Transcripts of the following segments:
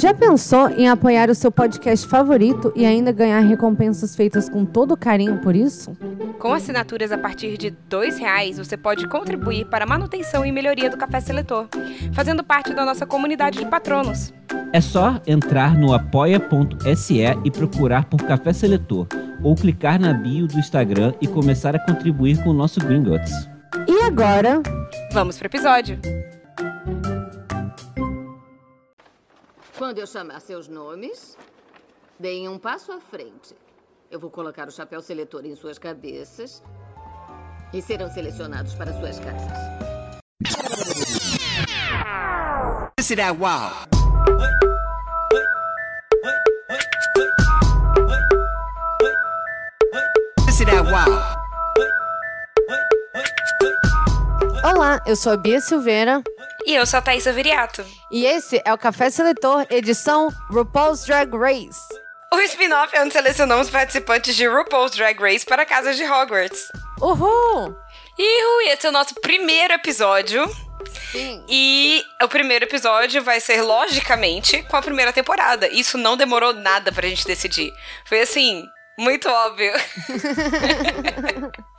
Já pensou em apoiar o seu podcast favorito e ainda ganhar recompensas feitas com todo carinho por isso? Com assinaturas a partir de R$ reais, você pode contribuir para a manutenção e melhoria do Café Seletor, fazendo parte da nossa comunidade de patronos. É só entrar no apoia.se e procurar por Café Seletor, ou clicar na bio do Instagram e começar a contribuir com o nosso Gringotts. E agora? Vamos pro episódio! Quando eu chamar seus nomes, deem um passo à frente. Eu vou colocar o chapéu seletor em suas cabeças e serão selecionados para suas casas. Listen that wow. Listen that wow. Olá, eu sou a Bia Silveira. E eu sou a Thaisa Viriato. E esse é o Café Seletor, edição RuPaul's Drag Race. O spin-off é onde selecionamos participantes de RuPaul's Drag Race para a casa de Hogwarts. Uhul! E esse é o nosso primeiro episódio. Sim. E o primeiro episódio vai ser, logicamente, com a primeira temporada. Isso não demorou nada pra gente decidir. Foi assim, muito óbvio.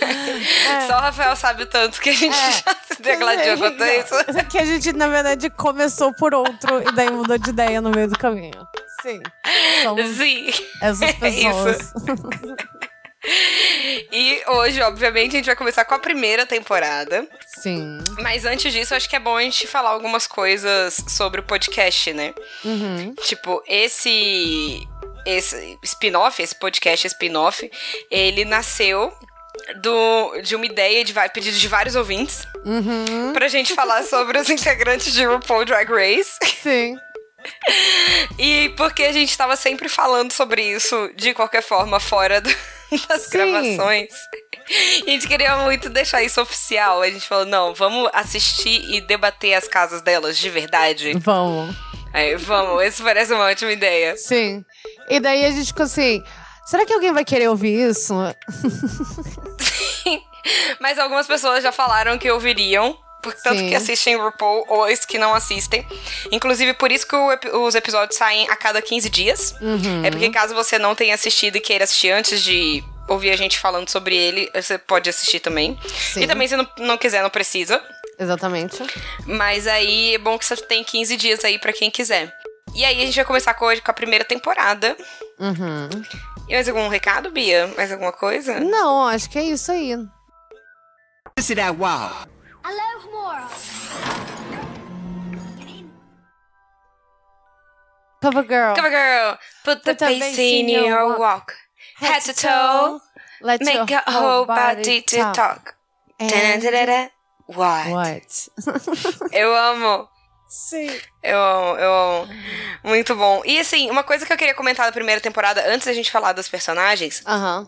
É. Só o Rafael sabe o tanto que a gente é. já se degladiou quanto isso. Que a gente, na verdade, começou por outro e daí mudou de ideia no meio do caminho. Sim. Somos Sim. Essas É pessoas. E hoje, obviamente, a gente vai começar com a primeira temporada. Sim. Mas antes disso, acho que é bom a gente falar algumas coisas sobre o podcast, né? Uhum. Tipo, esse esse spin-off, esse podcast spin-off, ele nasceu do, de uma ideia de pedido de vários ouvintes Uhum. pra gente falar sobre os integrantes de RuPaul Drag Race. Sim. E porque a gente tava sempre falando sobre isso de qualquer forma fora do- das Sim. gravações. E a gente queria muito deixar isso oficial. A gente falou, não, vamos assistir e debater as casas delas de verdade. Vamos. Aí, vamos, isso parece uma ótima ideia. Sim. E daí a gente ficou assim. Será que alguém vai querer ouvir isso? Mas algumas pessoas já falaram que ouviriam. por- Tanto Sim. que assistem RuPaul ou os que não assistem. Inclusive, por isso que o os episódios saem a cada 15 dias. Uhum. É porque caso você não tenha assistido e queira assistir antes de ouvir a gente falando sobre ele, você pode assistir também. Sim. E também, se não, não quiser, não precisa. Exatamente. Mas aí é bom que você tem 15 dias aí pra quem quiser. E aí a gente vai começar com hoje com a primeira temporada. Uhum. E mais algum recado, Bia? Mais alguma coisa? Não, acho que é isso aí. Listen that wow. Cover Girl. Cover girl, put the Put the bass in your walk. Head to toe, Let make your whole body to talk. And- Tadadadada. What? What? Eu amo. Sim. Eu amo, eu amo. Muito bom. E assim, uma coisa que eu queria comentar da primeira temporada, antes da gente falar dos personagens, Aham.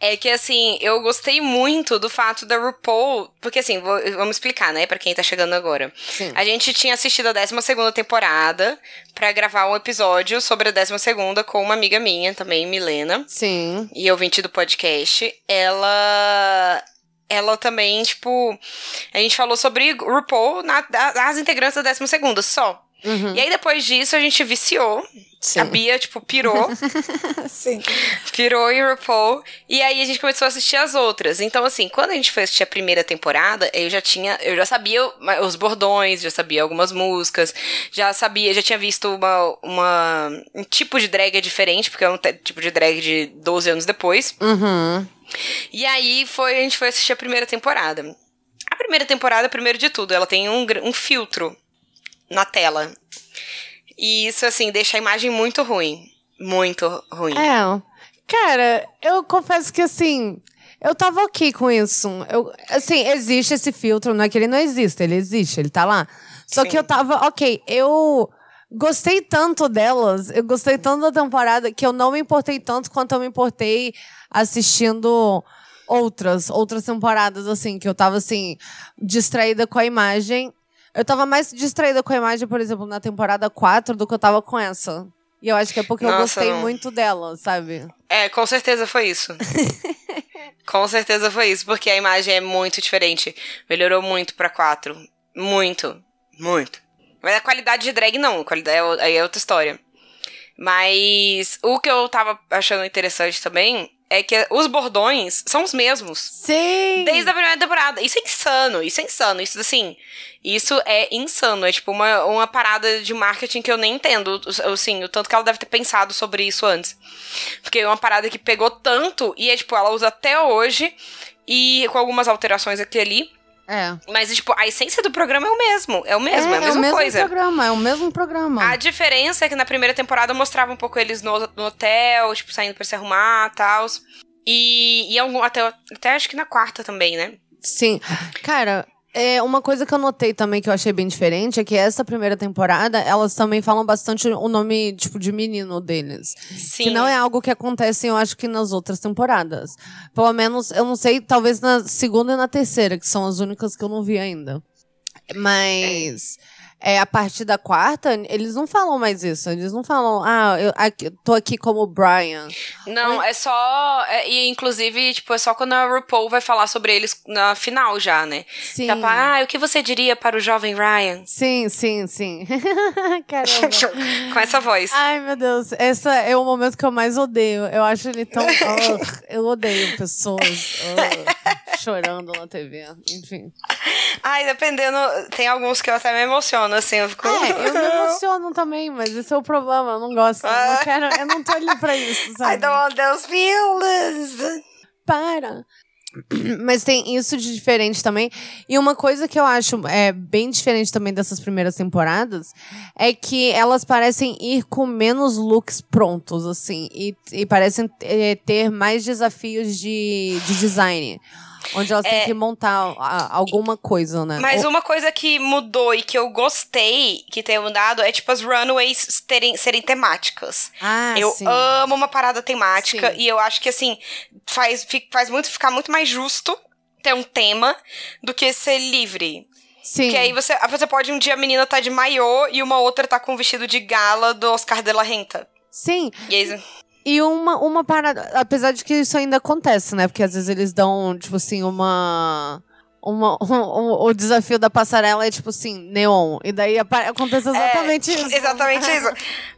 é que assim, eu gostei muito do fato da RuPaul. Porque assim, vou- vamos explicar, né, pra quem tá chegando agora. Sim. A gente tinha assistido a 12 temporada pra gravar um episódio sobre a 12 com uma amiga minha também, Milena. Sim. e ouvinte do podcast, ela. Ela também, tipo. A gente falou sobre RuPaul na, as integrantes da 12 só. Uhum. E aí, depois disso, a gente viciou. Sim. A Bia, tipo, pirou. Sim. pirou em RuPaul. E aí a gente começou a assistir as outras. Então, assim, quando a gente foi assistir a primeira temporada, eu já tinha. Eu já sabia os bordões, já sabia algumas músicas, já sabia, já tinha visto uma, uma, um tipo de drag diferente, porque é um tipo de drag de 12 anos depois. Uhum. E aí foi, a gente foi assistir a primeira temporada. A primeira temporada, primeiro de tudo, ela tem um, um filtro na tela. E isso, assim, deixa a imagem muito ruim. Muito ruim. É. Cara, eu confesso que assim. Eu tava ok com isso. Eu, assim, existe esse filtro, não é que ele não existe, ele existe, ele tá lá. Só Sim. que eu tava, ok, eu gostei tanto delas, eu gostei tanto da temporada que eu não me importei tanto quanto eu me importei assistindo outras, outras temporadas, assim, que eu tava, assim, distraída com a imagem. Eu tava mais distraída com a imagem, por exemplo, na temporada 4 do que eu tava com essa. E eu acho que é porque eu Nossa, gostei não. muito dela, sabe? É, com certeza foi isso. com certeza foi isso, porque a imagem é muito diferente. Melhorou muito pra 4. Muito. Muito. Mas a qualidade de drag não, qualidade é aí é outra história. Mas o que eu tava achando interessante também é que os bordões são os mesmos. Sim! Desde a primeira temporada. Isso é insano, isso é insano. Isso, assim, isso é insano. É tipo uma, uma parada de marketing que eu nem entendo, assim, o tanto que ela deve ter pensado sobre isso antes. Porque é uma parada que pegou tanto e é, tipo, ela usa até hoje e com algumas alterações aqui e ali. É. Mas, tipo, a essência do programa é o mesmo. É o mesmo, é, a mesma o mesmo coisa. programa, é o mesmo programa. A diferença é que na primeira temporada mostrava um pouco eles no, no hotel, tipo, saindo pra se arrumar e tal. E, e algum, até, até acho que na quarta também, né? Sim. Cara, é uma coisa que eu notei também que eu achei bem diferente é que essa primeira temporada, elas também falam bastante o nome, tipo, de menino deles. Sim. Que não é algo que acontece, eu acho que nas outras temporadas. Pelo menos, eu não sei, talvez na segunda e na terceira, que são as únicas que eu não vi ainda. Mas. É, a partir da quarta, eles não falam mais isso. Eles não falam, ah, eu aqui- tô aqui como Brian. Não, é só. é- e inclusive, tipo, é só quando a RuPaul vai falar sobre eles na final já, né? Sim. Pá, ah, o que você diria para o jovem Ryan? Sim, sim, sim. Caramba. Com essa voz. Ai, meu Deus. Esse é o momento que eu mais odeio. Eu acho ele tão. Ugh, eu odeio pessoas ugh, chorando na TV. Enfim. Ai, dependendo. Tem alguns que eu até me emociono, assim. Eu fico. É, eu me emociono também, mas esse é o problema. Eu não gosto. Eu não, quero, eu não tô ali pra isso, I sabe? don't want those feelings. Para. Mas tem isso de diferente também. E uma coisa que eu acho é, bem diferente também dessas primeiras temporadas é que elas parecem ir com menos looks prontos, assim. E, e parecem eh, ter mais desafios de, de design. Onde elas têm que montar alguma coisa, né? Mas Ou- uma coisa que mudou e que eu gostei que tenha mudado é, tipo, as runways terem, serem temáticas. Ah, eu sim. amo uma parada temática Sim. e eu acho que, assim, faz, faz muito, ficar muito mais justo ter um tema do que ser livre. Sim. Porque aí você, você pode um dia a menina tá de maiô e uma outra tá com um vestido de gala do Oscar de la Renta. Sim. E aí, E uma, uma parada. Apesar de que isso ainda acontece, né? Porque às vezes eles dão, tipo assim, uma. Uma, um- um- o desafio da passarela é tipo assim, neon. E daí acontece exatamente É, isso. Exatamente isso.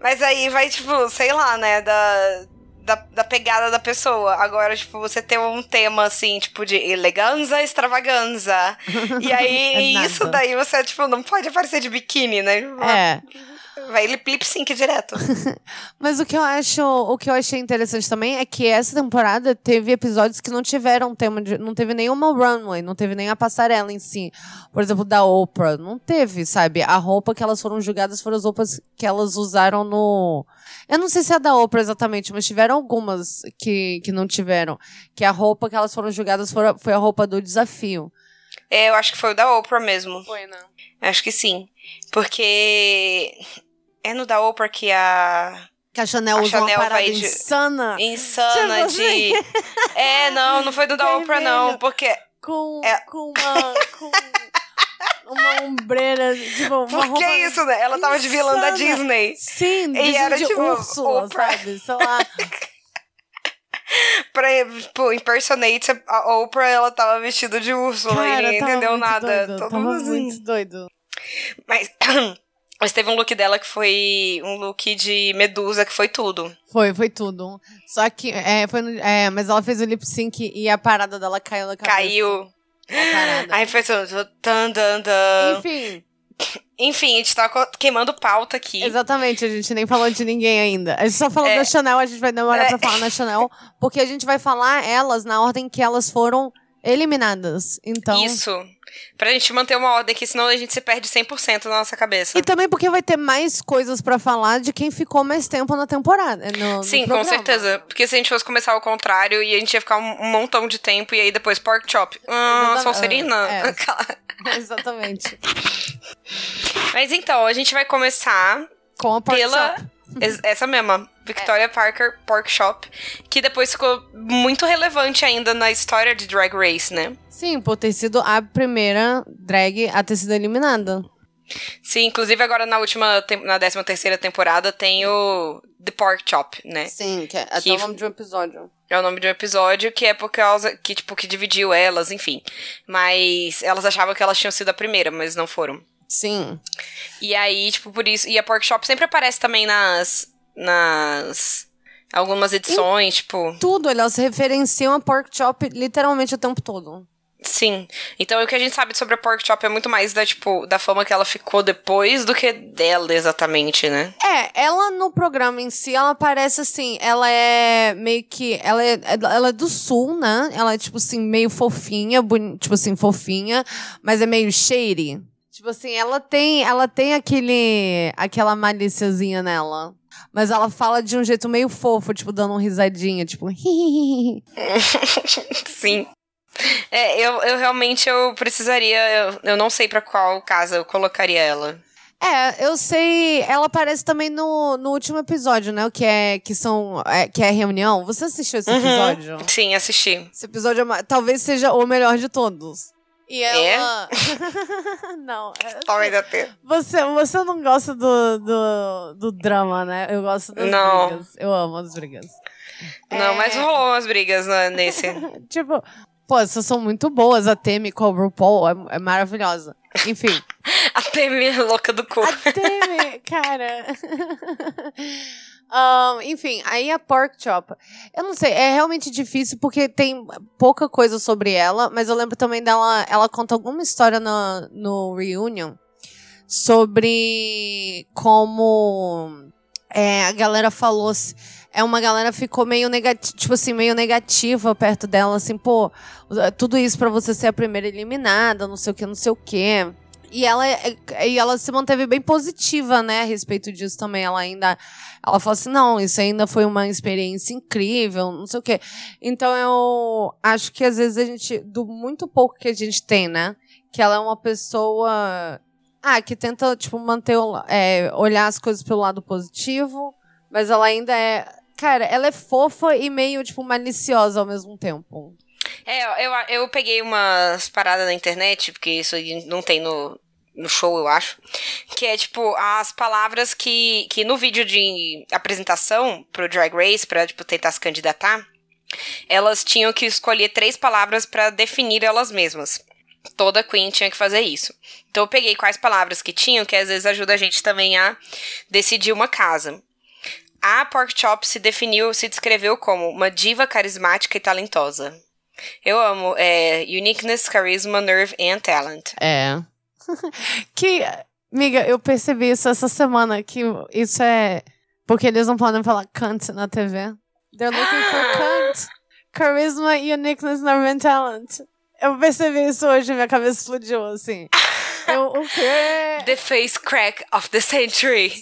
Mas aí vai, tipo, sei lá, né, da, da, da pegada da pessoa. Agora, tipo, você tem um tema, assim, tipo, de eleganza, extravaganza. E aí, É isso daí você, tipo, não pode aparecer de biquíni, né? É. Vai lip, lip sync direto. Mas o que eu acho, o que eu achei interessante também é que essa temporada teve episódios que não tiveram tema de, não teve nenhuma runway, não teve nem a passarela em si. Por exemplo, da Oprah, não teve, sabe? A roupa que elas foram julgadas foram as roupas que elas usaram no Eu não sei se é da Oprah exatamente, mas tiveram algumas que, que não tiveram, que a roupa que elas foram julgadas foi, foi a roupa do desafio. É, eu acho que foi o da Oprah mesmo. Foi, né? Acho que sim. Porque é no da Oprah que a Que a Chanel A usa Chanel uma parada vai de- insana insana Tipo de. É, não, não foi no da Oprah, não. Porque. com, É. com uma. Com uma ombreira, tipo, uma Por roupa que isso, né? Ela tava de vilã da insana. Disney. Sim, E vestido era, de tipo, Úrsula, Oprah. sabe? Sei lá. Pra, tipo, impersonate a Oprah, ela tava vestida de Úrsula Cara, e ninguém entendeu nada. Doido, Todo tava mundo assim. muito doido. Mas, mas teve um look dela que foi um look de medusa, que foi tudo. Foi, foi tudo. Só que, é, foi no- é, mas ela fez o lip sync e a parada dela caiu na cabeça. Caiu. Aí foi tudo. Tan, tan, tan. Enfim, Enfim, a gente tá queimando pauta aqui. exatamente, a gente nem falou de ninguém ainda. A gente só falou É. da Chanel, a gente vai demorar É. pra falar na Chanel, porque a gente vai falar elas na ordem que elas foram eliminadas. Então. Isso. Pra gente manter uma ordem aqui, senão a gente se perde 100% na nossa cabeça. E também porque vai ter mais coisas pra falar de quem ficou mais tempo na temporada. no- no Sim, com programa. certeza. Porque se a gente fosse começar ao contrário, e a gente ia ficar um, um montão de tempo, e aí depois pork chop. Ah, Exatamente. Sonserina? É. Exatamente. Mas então, a gente vai começar Com a pork pela. chop. Es- Essa mesma, Victoria Parker Pork Shop, que depois ficou muito relevante ainda na história de Drag Race, né? Sim, por ter sido a primeira drag a ter sido eliminada. Sim, inclusive agora na última, na 13 terceira temporada tem o The Pork Chop, né? Sim, que é até Que- o nome de um episódio. É o nome de um episódio que é por causa que, tipo, que dividiu elas, enfim. Mas elas achavam que elas tinham sido a primeira, mas não foram. Sim. E aí, tipo, por isso. E a Pork Chop sempre aparece também nas. nas. algumas edições, tipo. Tudo, elas referenciam a Pork Chop literalmente o tempo todo. Sim. Então o que a gente sabe sobre a Pork Chop é muito mais da, tipo, da fama que ela ficou depois do que dela exatamente, né? É, ela no programa em si, ela parece assim, ela é meio que. Ela é, ela é do sul, né? Ela é, tipo assim, meio fofinha, boni, tipo assim, fofinha, mas é meio shady. Tipo assim, ela tem, ela tem aquele. aquela maliciazinha nela. Mas ela fala de um jeito meio fofo, tipo, dando uma risadinha, tipo. Sim. É, eu, eu realmente eu precisaria. Eu, eu não sei para qual casa eu colocaria ela. É, eu sei. Ela aparece também no, no último episódio, né? O que é que são é, que é a reunião. Você assistiu esse episódio? Uhum. Sim, assisti. Esse episódio é, talvez seja o melhor de todos. E ela. É? não. É, Talvez até. Você, você não gosta do, do, do drama, né? Eu gosto das não. brigas. Eu amo as brigas. Não, é... mas rolou umas brigas né, nesse. tipo, Pô, essas são muito boas. A Temi com o RuPaul é, é maravilhosa. Enfim. a Temi é louca do cu. A Temi, cara. Um, enfim, aí a Pork Chop. Eu não sei, é realmente difícil porque tem pouca coisa sobre ela, mas eu lembro também dela. Ela conta alguma história no, no Reunion sobre como é, a galera falou é uma galera ficou meio negativa, tipo assim, meio negativa perto dela, assim, pô, tudo isso para você ser a primeira eliminada, não sei o que, não sei o que. E ela, é, e ela se manteve bem positiva, né, a respeito disso também. Ela ainda. Ela falou assim: não, isso ainda foi uma experiência incrível, não sei o quê. Então eu acho que às vezes a gente, do muito pouco que a gente tem, né, que ela é uma pessoa. Ah, que tenta, tipo, manter, é, olhar as coisas pelo lado positivo, mas ela ainda é Cara, ela é fofa e meio, tipo, maliciosa ao mesmo tempo. É, eu, eu peguei umas paradas na internet, porque isso não tem no, no show, eu acho. Que é, tipo, as palavras que, que no vídeo de apresentação pro Drag Race, pra, tipo, tentar se candidatar, elas tinham que escolher três palavras para definir elas mesmas. Toda Queen tinha que fazer isso. Então eu peguei quais palavras que tinham, que às vezes ajuda a gente também a decidir uma casa. A Pork Chop se definiu, se descreveu como uma diva carismática e talentosa. Eu amo é, uniqueness, charisma, nerve and talent. É. que, amiga, eu percebi isso essa semana, que isso é porque eles não podem falar cunt na TV. They're looking for cunt, charisma, uniqueness, nerve and talent. Eu percebi isso hoje, minha cabeça explodiu, assim. Eu, o quê? The face crack of the century.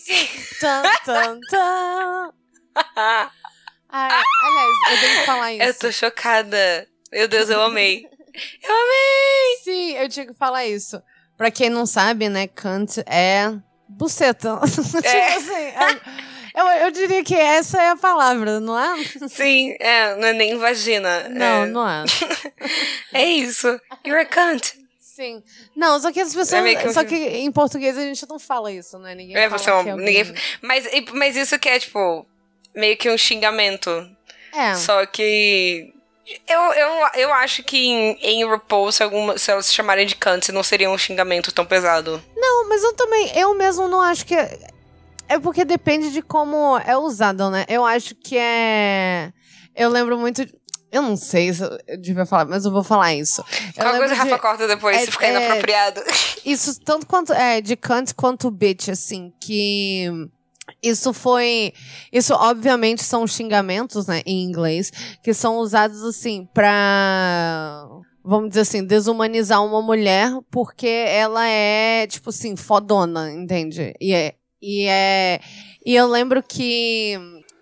Tan, tan, tan. Ai, aliás, eu tenho que falar isso. Eu tô chocada. Meu Deus, eu amei. Eu amei! Sim, eu tinha que falar isso. Pra quem não sabe, né, Kant é buceta. É. tipo assim, é, eu, eu diria que essa é a palavra, não é? Sim, é, não é nem vagina. Não, é. não é. é isso. You're a cunt. Sim. Não, só que as pessoas. É que... Só que em português a gente não fala isso, né? Ninguém é, fala você é ninguém... mas, mas isso que é, tipo, meio que um xingamento. É. Só que. Eu, eu, eu acho que em, em RuPaul, se, alguma, se elas se chamarem de cunt, não seria um xingamento tão pesado. Não, mas eu também. Eu mesmo não acho que. É, é porque depende de como é usado, né? Eu acho que é. Eu lembro muito. Eu não sei se eu devia falar, mas eu vou falar isso. Qual coisa Rafa de, corta depois, é, se ficar é, inapropriado. Isso, tanto quanto é, de cunt quanto bitch, assim, que. Isso foi. Isso, obviamente, são xingamentos, né, em inglês, que são usados, assim, pra. Vamos dizer assim, desumanizar uma mulher porque ela é, tipo assim, fodona, entende? E é. E, é, e eu lembro que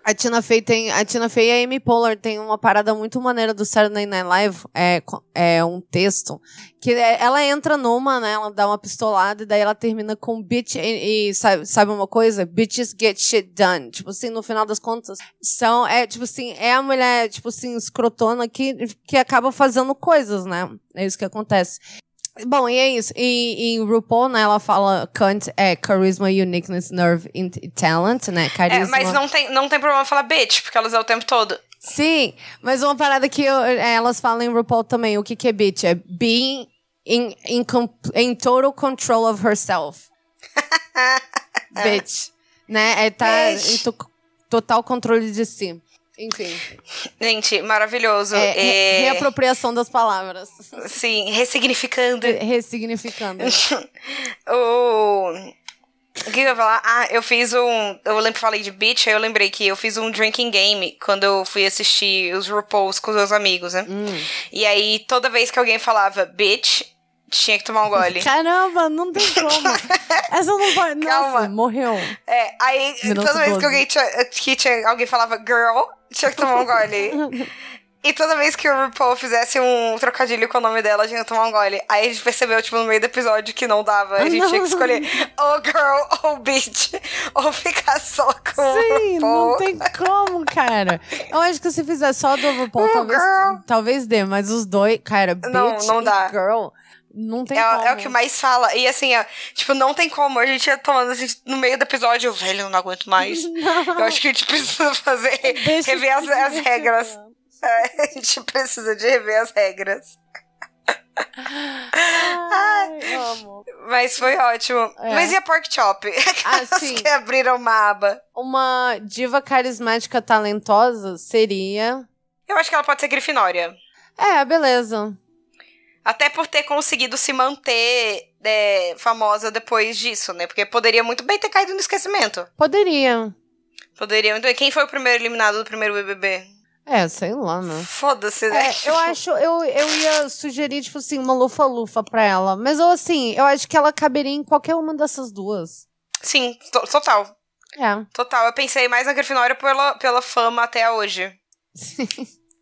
a Tina Fey tem. A Tina Fey e a Amy Poehler tem uma parada muito maneira do Saturday Night Live. É, é um texto. Que é, ela entra numa, né? Ela dá uma pistolada e daí ela termina com bitch. E, e sabe, sabe uma coisa? Bitches get shit done. Tipo assim, no final das contas, são. É tipo assim, é a mulher, tipo assim, escrotona que, que acaba fazendo coisas, né? É isso que acontece. Bom, e é isso. E em RuPaul, né, ela fala cunt é charisma, uniqueness, nerve e talent, né? Carisma. É, mas não tem, não tem problema falar bitch, porque elas é o tempo todo. Sim, mas uma parada que eu, é, elas falam em RuPaul também, o que que é bitch? É being in, in, in total control of herself. Bitch. Né? É tá Bitch. em to- total controle de si. Enfim. Gente, maravilhoso. É, re- É, reapropriação das palavras. Sim, ressignificando. Re- Ressignificando. o... O que eu ia falar? Ah, eu fiz um. Eu lembro que falei de beach, aí eu lembrei que eu fiz um drinking game quando eu fui assistir os RuPaul's com os meus amigos, né? Hum. E aí, toda vez que alguém falava bitch, tinha que tomar um gole. Caramba, não tem como. Essa não vai. Nossa, Calma. morreu. É, aí Minuto toda vez 12. que alguém, tinha, que tinha, alguém falava girl, tinha que tomar um gole. E toda vez que o RuPaul fizesse um trocadilho com o nome dela, a gente ia tomar um gole. Aí a gente percebeu, tipo, no meio do episódio que não dava. A gente Não. tinha que escolher ou girl ou bitch. Ou ficar só com o Sim, RuPaul. não tem como, cara. Eu acho que se fizer só do RuPaul, Oh, talvez, girl. talvez dê, mas os dois, cara, bitch Não, não dá. girl, não tem É, como. é o que mais fala. E assim, ó, tipo, não tem como. A gente ia tomando, a gente, no meio do episódio, eu, velho, eu não aguento mais. Eu acho que a gente precisa fazer, Deixa rever as, as regras. É, a gente precisa de rever as regras. Ai, amo. Mas foi ótimo. É. Mas e a Pork Chop? Ah, Aquelas sim. que abriram uma aba. Uma diva carismática talentosa seria... Eu acho que ela pode ser Grifinória. É, beleza. Até por ter conseguido se manter é, famosa depois disso, né? Porque poderia muito bem ter caído no esquecimento. Poderia. Poderia muito bem. Quem foi o primeiro eliminado do primeiro BBB? É, sei lá, né? Foda-se, né? É, eu acho, eu, eu ia sugerir, tipo assim, uma lufa-lufa pra ela. Mas eu, assim, eu acho que ela caberia em qualquer uma dessas duas. Sim, to- total. É. Total. Eu pensei mais na Grifinória pela, pela fama até hoje.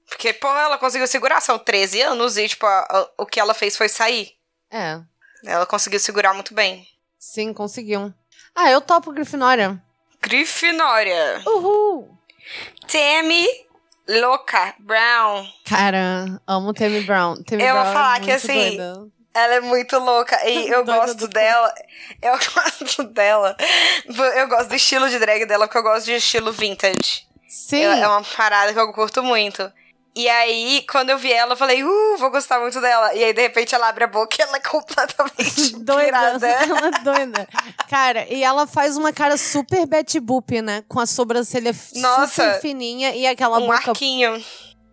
Porque, pô, ela conseguiu segurar. São 13 anos e, tipo, a- a- o que ela fez foi sair. É. Ela conseguiu segurar muito bem. Sim, conseguiu. Ah, eu topo Grifinória. Grifinória. Uhul! Tammy Louca Brown. Cara, amo Tammy Brown. Tammy Eu vou Brown é falar que, muito assim, doida. Ela é muito louca e eu gosto dela. Eu gosto dela. Eu gosto do estilo de drag dela porque eu gosto de estilo vintage. Sim. Eu- é uma parada que eu curto muito. E aí, quando eu vi ela, eu falei, uh, vou gostar muito dela. E aí, de repente, ela abre a boca e ela é completamente Doida. Ela é doida. Cara, e ela faz uma cara super Betty Boop, né? Com a sobrancelha Nossa. super fininha e aquela Um boca. arquinho.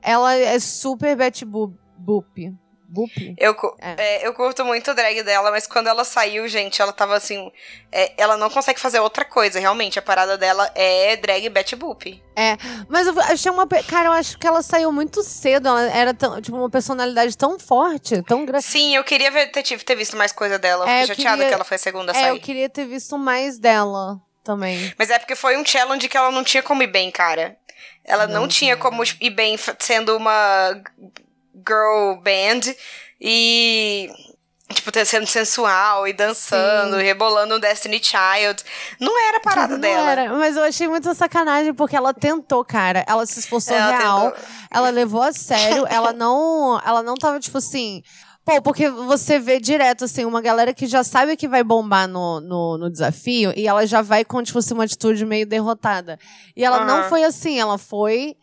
Ela é super Betty Boop. Eu, É. é, eu curto muito o drag dela, mas quando ela saiu, gente, ela tava assim. é, ela não consegue fazer outra coisa, realmente. A parada dela é drag Betty Boop. Mas eu achei uma. Cara, eu acho que ela saiu muito cedo. Ela era tão, tipo, uma personalidade tão forte, tão grande. Sim, eu queria ver- ter, ter visto mais coisa dela. Eu É, fiquei eu chateada queria- que ela foi a segunda a É, sair. eu queria ter visto mais dela também. Mas é porque foi um challenge que ela não tinha como ir bem, cara. Ela não, Não tinha como ir bem sendo uma girl band e. Tipo, sendo sensual e dançando, Sim. rebolando um Destiny Child. Não era a parada Não dela. era, mas eu achei muito sacanagem, porque ela tentou, cara. Ela se esforçou Ela real. tentou. Ela levou a sério. ela não. Ela não tava, tipo assim. Pô, porque você vê direto, assim, uma galera que já sabe que vai bombar no, no, no desafio e ela já vai com, tipo assim, uma atitude meio derrotada. E ela não Aham. foi assim, ela foi.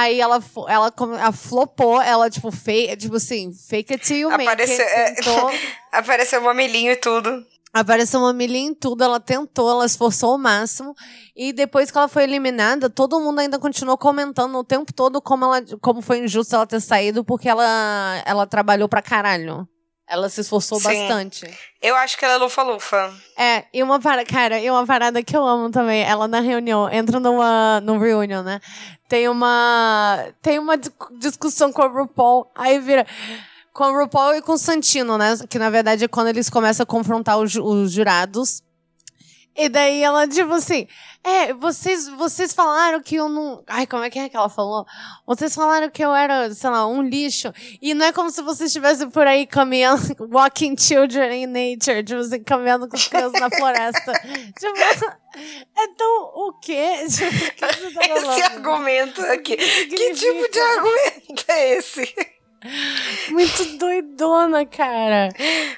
Aí ela, ela, ela flopou, ela, tipo, fake, tipo assim, fake it till you make Apareceu- it, é. Apareceu um mamilinho e tudo. Apareceu uma milha em tudo, ela tentou, ela esforçou o máximo. E depois que ela foi eliminada, todo mundo ainda continuou comentando o tempo todo como, ela, como foi injusto ela ter saído, porque ela, ela trabalhou pra caralho. Ela se esforçou Sim. bastante. Eu acho que ela é lufa-lufa. É, e uma parada, cara, e uma parada que eu amo também, ela na reunião, entra numa, num reunion, né? Tem uma, tem uma dis- discussão com o RuPaul, aí vira com o RuPaul e com o Santino, né? Que na verdade é quando eles começam a confrontar os, os jurados. E daí ela, tipo assim, é, vocês, vocês falaram que eu não. Ai, como é que é que ela falou? Vocês falaram que eu era, sei lá, um lixo. E não é como se vocês estivessem por aí caminhando, walking children in nature, tipo assim, caminhando com as crianças na floresta. tipo, é tão. O quê? Tipo, o que você tá Esse falando? argumento aqui. Que significa? tipo de argumento é esse? Muito doidona, cara.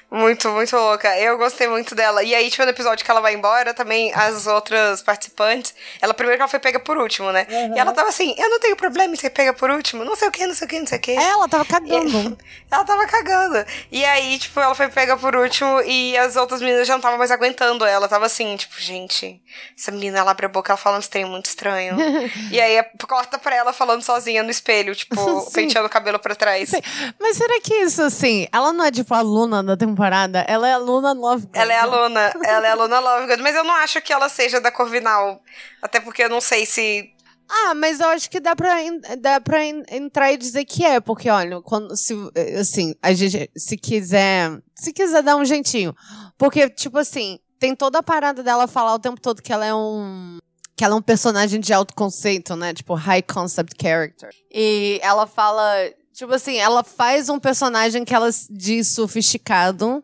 Muito, muito louca. Eu gostei muito dela. E aí, tipo, no episódio que ela vai embora, também as outras participantes. Ela primeiro que ela foi pega por último, né? E ela tava assim, eu não tenho problema em ser pega por último, não sei o que, não sei o que, não sei o que. Ela tava cagando. Ela tava cagando. E aí, tipo, ela foi pega por último e as outras meninas já não estavam mais aguentando ela. Tava assim, tipo, gente, essa menina ela abre a boca, ela fala uns trem muito estranho. e aí corta pra ela falando sozinha no espelho, tipo, penteando o cabelo pra trás. Sim. Mas será que isso, assim, ela não é tipo aluna da temporada? Ela é aluna nova. Ela é aluna, ela é aluna Lovegood, mas eu não acho que ela seja da Corvinal. Até porque eu não sei se. Ah, mas eu acho que dá pra, dá pra en- entrar e dizer que é, porque, olha, quando, se, assim, a gente, se quiser, se quiser dar um jeitinho. Porque, tipo assim, tem toda a parada dela falar o tempo todo que ela é um, que ela é um personagem de alto conceito, né? Tipo, high concept character. E ela fala, tipo assim, ela faz um personagem que ela diz sofisticado.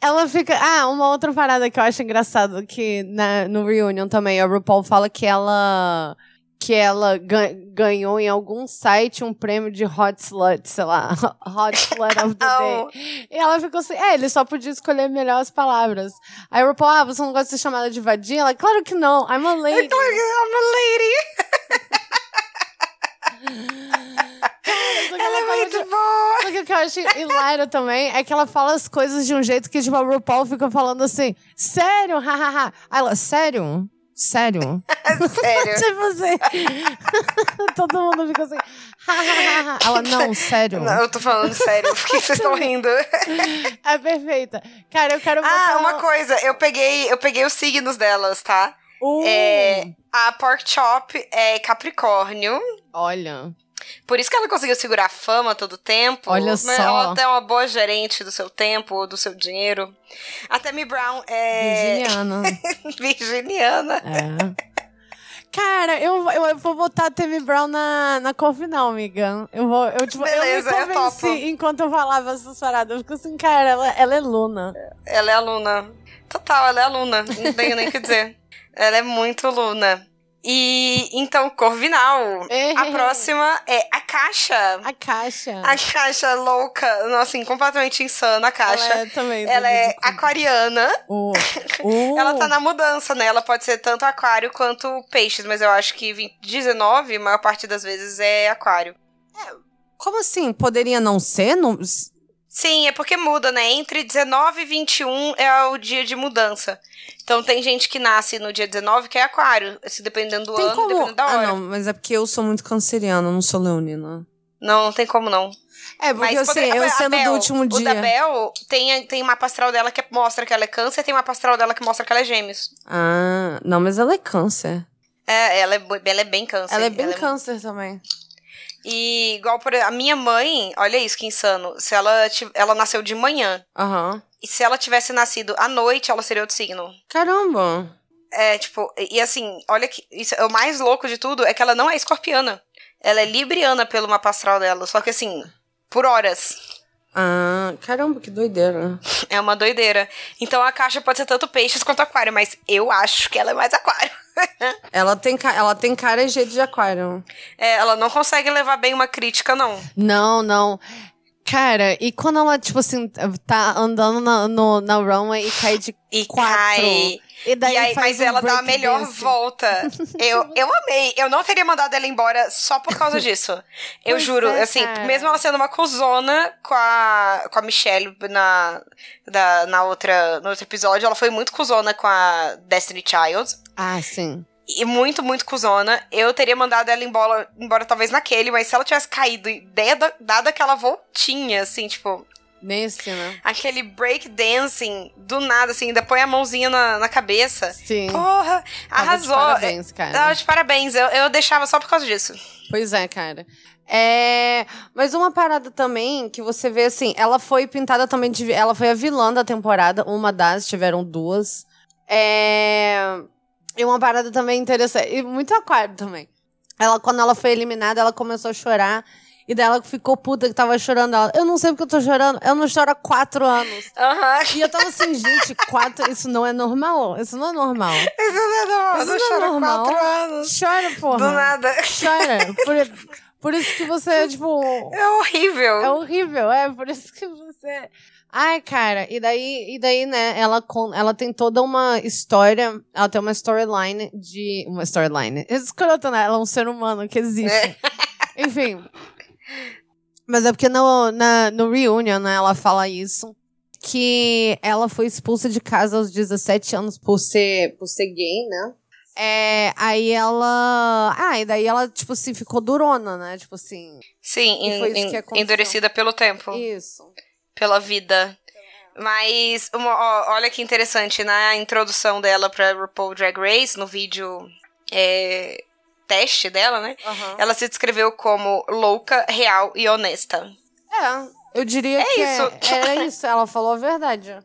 Ela fica. Ah, uma outra parada que eu acho engraçado que na, no Reunion também, a RuPaul fala que ela. Que ela ga- ganhou em algum site um prêmio de Hot Slut, sei lá, Hot Slut of the. Day. E ela ficou assim, é, ele só podia escolher melhor as palavras. Aí a RuPaul, ah, você não gosta de ser chamada de vadia? Ela, claro que não, I'm a lady. I'm a lady! Ela é muito de- boa! O que eu acho hilário também é que ela fala as coisas de um jeito que, tipo, a RuPaul fica falando assim, sério, hahaha. Aí ela, sério? Sério? Sério. tipo assim. Todo mundo fica assim, hahaha. Ela, não, sério. Não, eu tô falando sério, por que vocês estão rindo? É perfeita. Cara, eu quero Ah, botar uma coisa, eu peguei, eu peguei os signos delas, tá? Uh, É, a Pork Chop é Capricórnio. Olha. Por isso que ela conseguiu segurar a fama todo o tempo. Olha Mas só. Ela até é uma boa gerente do seu tempo, do seu dinheiro. A Tammy Brown é Virginiana. virginiana. É. Cara, eu, eu, eu vou botar a Tammy Brown na, na cor final, amiga. Eu vou, eu, tipo, Beleza, eu eu me topo. convenci enquanto eu falava essas paradas. Eu fico assim, cara, ela, ela é Luna. Ela é aluna. Total, ela é aluna. Não tenho nem o que dizer. Ela é muito aluna. E então, Corvinal. É. A próxima é a Caixa. A caixa. A Caixa louca. Nossa, assim, completamente insana a Caixa. Ela é também. Ela é aquariana. Uh, uh. Ela tá na mudança, né? Ela pode ser tanto aquário quanto peixes, mas eu acho que 20 19, a maior parte das vezes é aquário. Como assim? Poderia não ser? Não... Sim, é porque muda, né? Entre 19 e 21 é o dia de mudança. Então tem gente que nasce no dia 19 que é aquário, se dependendo do Tem ano, como. dependendo da hora. Ah, não. não, mas é porque eu sou muito canceriana, eu não sou leonina. não, tem como não. É, porque eu, poder- sei, eu sendo Bel, do último O dia. da Bel tem, tem uma astral dela que mostra que ela é câncer, tem uma astral dela que mostra que ela é gêmeos. Ah, não, mas ela é câncer. É, ela é, ela é bem câncer. Ela é bem câncer também. E igual por a minha mãe, olha isso que insano. Se ela ela nasceu de manhã Aham. e se ela tivesse nascido à noite, ela seria outro signo. Caramba. É, tipo, e, e assim, olha que isso é o mais louco de tudo é que ela não é escorpiana. Ela é libriana pelo mapa astral dela, só que assim, por horas. Ah, caramba, que doideira. É uma doideira. Então a caixa pode ser tanto peixes quanto aquário, mas eu acho que ela é mais aquário. Ela tem, ela tem cara e jeito de aquário. É, ela não consegue levar bem uma crítica, não. Não, não. Cara, e quando ela, tipo assim, tá andando na, no, na runway e cai de E quatro. cai. E daí e aí, faz mas um ela dá a melhor volta. Eu, eu amei. Eu não teria mandado ela embora só por causa disso. Eu Pois juro, é, assim, cara. mesmo ela sendo uma cuzona com a, com a Michelle na, da, na outra, no outro episódio, ela foi muito cuzona com a Destiny Child. Ah, sim. E muito, muito cuzona. Eu teria mandado ela embora, embora talvez naquele, mas se ela tivesse caído e dado, dado aquela voltinha, assim, tipo, Nesse, né? aquele break dancing do nada, assim, ainda põe a mãozinha na, na cabeça. Sim. Porra, Tava de arrasou. Parabéns, cara. Tava de parabéns. Eu, eu deixava só por causa disso. Pois é, cara. É, mas uma parada também que você vê assim, ela foi pintada também de, ela foi a vilã da temporada, uma das, tiveram duas. É, e uma parada também interessante, e muito aquário também. Ela quando ela foi eliminada, ela começou a chorar e daí ela ficou puta que tava chorando. Ela, eu não sei porque eu tô chorando, eu não choro há quatro anos. Aham. E eu tava assim, gente, quatro, isso não é normal, isso não é normal. Isso não é normal. Isso Eu não é normal. quatro anos. Chora, porra. Do nada. Chora. Por, Por isso que você, tipo. É horrível. É horrível, é. Por isso que você. Ai, cara, e daí, e daí, né, ela, ela tem toda uma história, ela tem uma storyline de. Uma storyline. Escrota, né? Ela é um ser humano que existe. Enfim. Mas é porque no, na, no Reunion, né, ela fala isso. Que ela foi expulsa de casa aos 17 anos por ser, por ser gay, né? É, aí ela. Ah, e daí ela, tipo assim, ficou durona, né? Tipo assim. Sim, en- endurecida pelo tempo. Isso. Pela vida. Mas, uma- ó, olha que interessante, na introdução dela pra RuPaul Drag Race, no vídeo é, teste dela, né? Aham. Ela se descreveu como louca, real e honesta. É, eu diria É que isso. É, era isso, ela falou a verdade.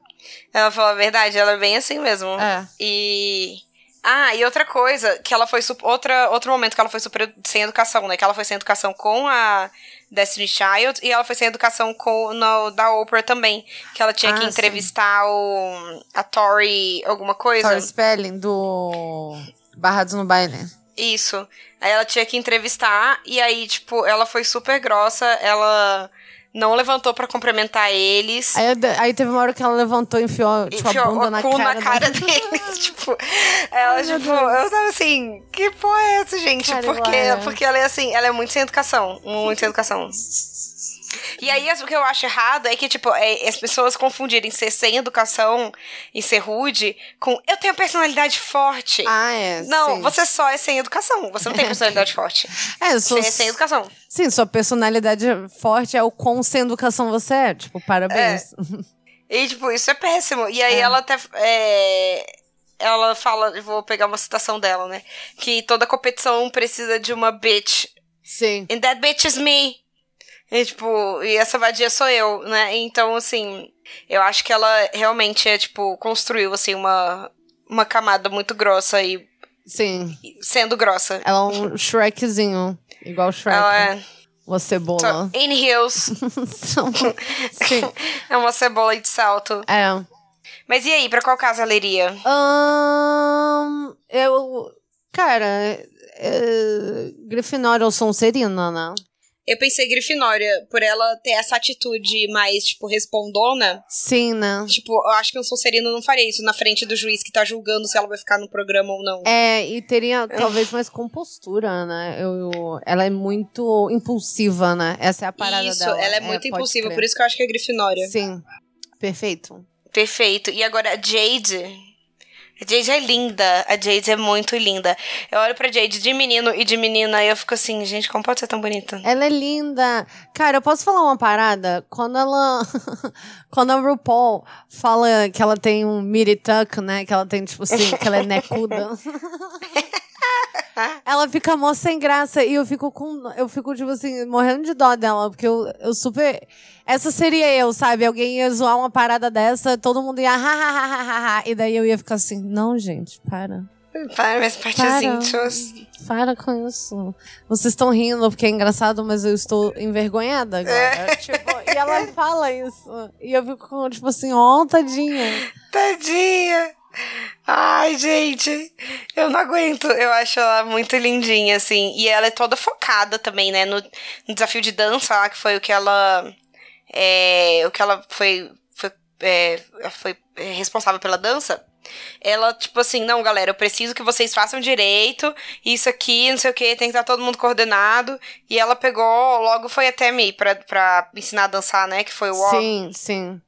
Ela falou a verdade, ela é bem assim mesmo. É. E. Ah, e outra coisa, que ela foi. Outra, outro momento que ela foi super sem educação, né? Que ela foi sem educação com a Destiny Child e ela foi sem educação com no, da Oprah também. Que ela tinha Ah, que sim. entrevistar o. a Tori alguma coisa. Tori Spelling, do Barrados no Baile. Isso. Aí ela tinha que entrevistar, e aí, tipo, ela foi super grossa, ela não levantou pra cumprimentar eles. Aí, aí teve uma hora que ela levantou e enfiou, tipo, enfiou a bunda o na cu cara, na cara da- deles. tipo, ela, meu tipo, eu tava assim, que porra é essa, gente? Cara, porque, ela é. porque ela é assim, ela é muito sem educação. Muito sem educação. E aí, o que eu acho errado é que, tipo, é, as pessoas confundirem ser sem educação e ser rude com eu tenho personalidade forte. Ah, é. não, sim. você só é sem educação. Você não tem personalidade forte. É, sou... Você é sem educação. Sim, sua personalidade forte é o quão sem educação você é. Tipo, parabéns. E, tipo, isso é péssimo. E aí ela até. é, ela fala, vou pegar uma citação dela, né? Que toda competição precisa de uma bitch. Sim. And that bitch is me. E, tipo, e essa vadia sou eu, né? Então, assim, eu acho que ela realmente é, tipo, construiu, assim, uma, uma camada muito grossa e Sim. sendo grossa. Ela é um Shrekzinho. Igual Shrek. Ela é. Uma cebola. So, in heels. Sim. é uma cebola de salto. É. Mas e aí, pra qual casa leria? Ahn, eu. Cara, é, Grifinória ou Sonserina, né? Eu pensei Grifinória, por ela ter essa atitude mais, tipo, respondona. Sim, né? Tipo, eu acho que um Sonserino não faria isso na frente do juiz que tá julgando se ela vai ficar no programa ou não. É, e teria talvez mais compostura, né? Eu, eu- ela é muito impulsiva, né? Essa é a parada isso, dela. ela é muito pode impulsiva, crer. por isso que eu acho que é Grifinória. Sim. Perfeito. Perfeito. E agora a Jade. A Jade é linda. A Jade é muito linda. Eu olho pra Jade de menino e de menina e eu fico assim, gente, como pode ser tão bonita? Ela é linda. Cara, eu posso falar uma parada? Quando ela. quando a RuPaul fala que ela tem um mirituck, né? Que ela tem, tipo assim, que ela é necuda. ela fica mó sem graça e eu fico com. Eu fico, tipo assim, morrendo de dó dela, porque eu, eu super. Essa seria eu, sabe? Alguém ia zoar uma parada dessa, todo mundo ia. Ha, ha, ha, ha, ha, e daí eu ia ficar assim, não, gente, para. Para minhas partes Para. íntimas. Para com isso. Vocês estão rindo porque é engraçado, mas eu estou envergonhada agora. Tipo, e ela fala isso. E eu fico com, tipo assim, ó, tadinha. Tadinha. Ai, gente. Eu não aguento. Eu acho ela muito lindinha, assim. E ela é toda focada também, né? No, no desafio de dança lá, que foi o que ela. É, o que ela foi. Foi, é, foi é, responsável pela dança. Ela, tipo assim, não, galera, eu preciso que vocês façam direito. Isso aqui, não sei o que, tem que estar todo mundo coordenado. E ela pegou, logo foi até mim pra, pra ensinar a dançar, né? Que foi o. Sim, sim.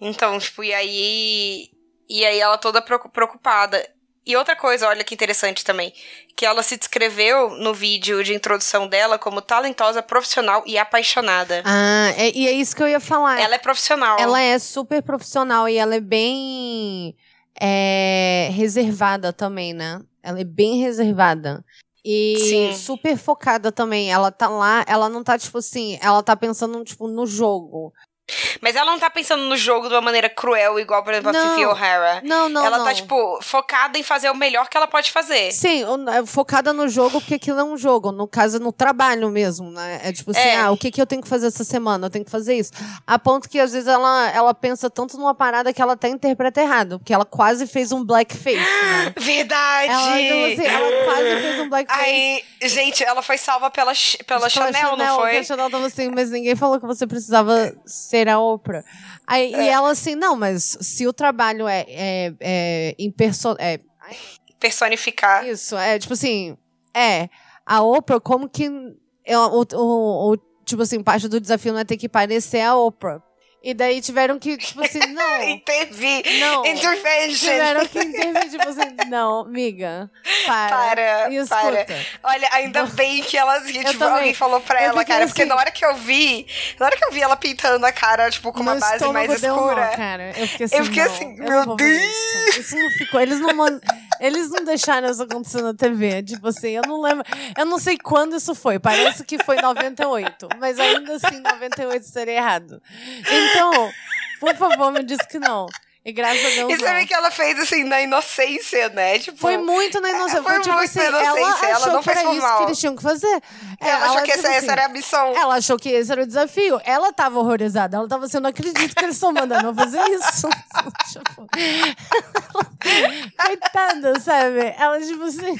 Então, tipo, e aí. E aí ela toda preocu- preocupada. E outra coisa, olha que interessante também, que ela se descreveu no vídeo de introdução dela como talentosa, profissional e apaixonada. Ah, é- e é isso que eu ia falar. Ela é profissional. Ela é super profissional e ela é bem é, reservada também, né? Ela é bem reservada. E Sim. super focada também. Ela tá lá, ela não tá, tipo assim, ela tá pensando, tipo, no jogo. Mas ela não tá pensando no jogo de uma maneira cruel, igual, por exemplo, a Não. Fifi O'Hara. Não, não, ela não. tá, tipo, focada em fazer o melhor que ela pode fazer. Sim, é focada no jogo, porque aquilo é um jogo. No caso, no trabalho mesmo, né? É tipo assim, É. ah, o que, que eu tenho que fazer essa semana? Eu tenho que fazer isso. A ponto que, às vezes, ela, ela pensa tanto numa parada que ela até interpreta errado. Porque ela quase fez um blackface, né? Verdade! Ela, tipo assim, ela quase fez um blackface. Aí, gente, ela foi salva pela, Ch- pela Chanel, não que foi? A Chanel tava assim, mas ninguém falou que você precisava ser a Oprah. Aí, É. E ela assim, não, mas se o trabalho é, é, é, em perso é Personificar. isso, é tipo assim, é, a Oprah, como que é, o, o, o- tipo assim, parte do desafio não é ter que parecer a Oprah. E daí tiveram que, tipo assim, não. Intervir. Não. Intervention. Tiveram que intervir, tipo assim, não, miga, para. Para, e para. escuta. Olha, ainda bem que ela, que, tipo, alguém falou pra Eu ela, cara, porque assim- na hora que eu vi, na hora que eu vi ela pintando a cara, tipo, com uma base mais escura. cara. Eu fiquei assim, Eu fiquei não, assim, não meu ver Isso. Isso não ficou. Eles não, eles não deixaram isso acontecer na TV. Tipo assim, eu não lembro. Eu não sei quando isso foi. Parece que foi em 98. Mas ainda assim, 98 seria errado. Então, por favor, me diz que não. E graças a Deus. E você não. vê que ela fez assim na inocência, né? Tipo, Foi muito na inocência. Foi Foi, tipo muito assim, na inocência, ela ela achou não que era fez isso mal. que eles tinham que fazer. ela achou que tipo essa, essa assim, era a missão. Ela achou que esse era o desafio. Ela tava horrorizada. Ela tava assim, eu não acredito que eles estão mandando eu fazer isso. tipo, Coitada, sabe? Ela, tipo assim.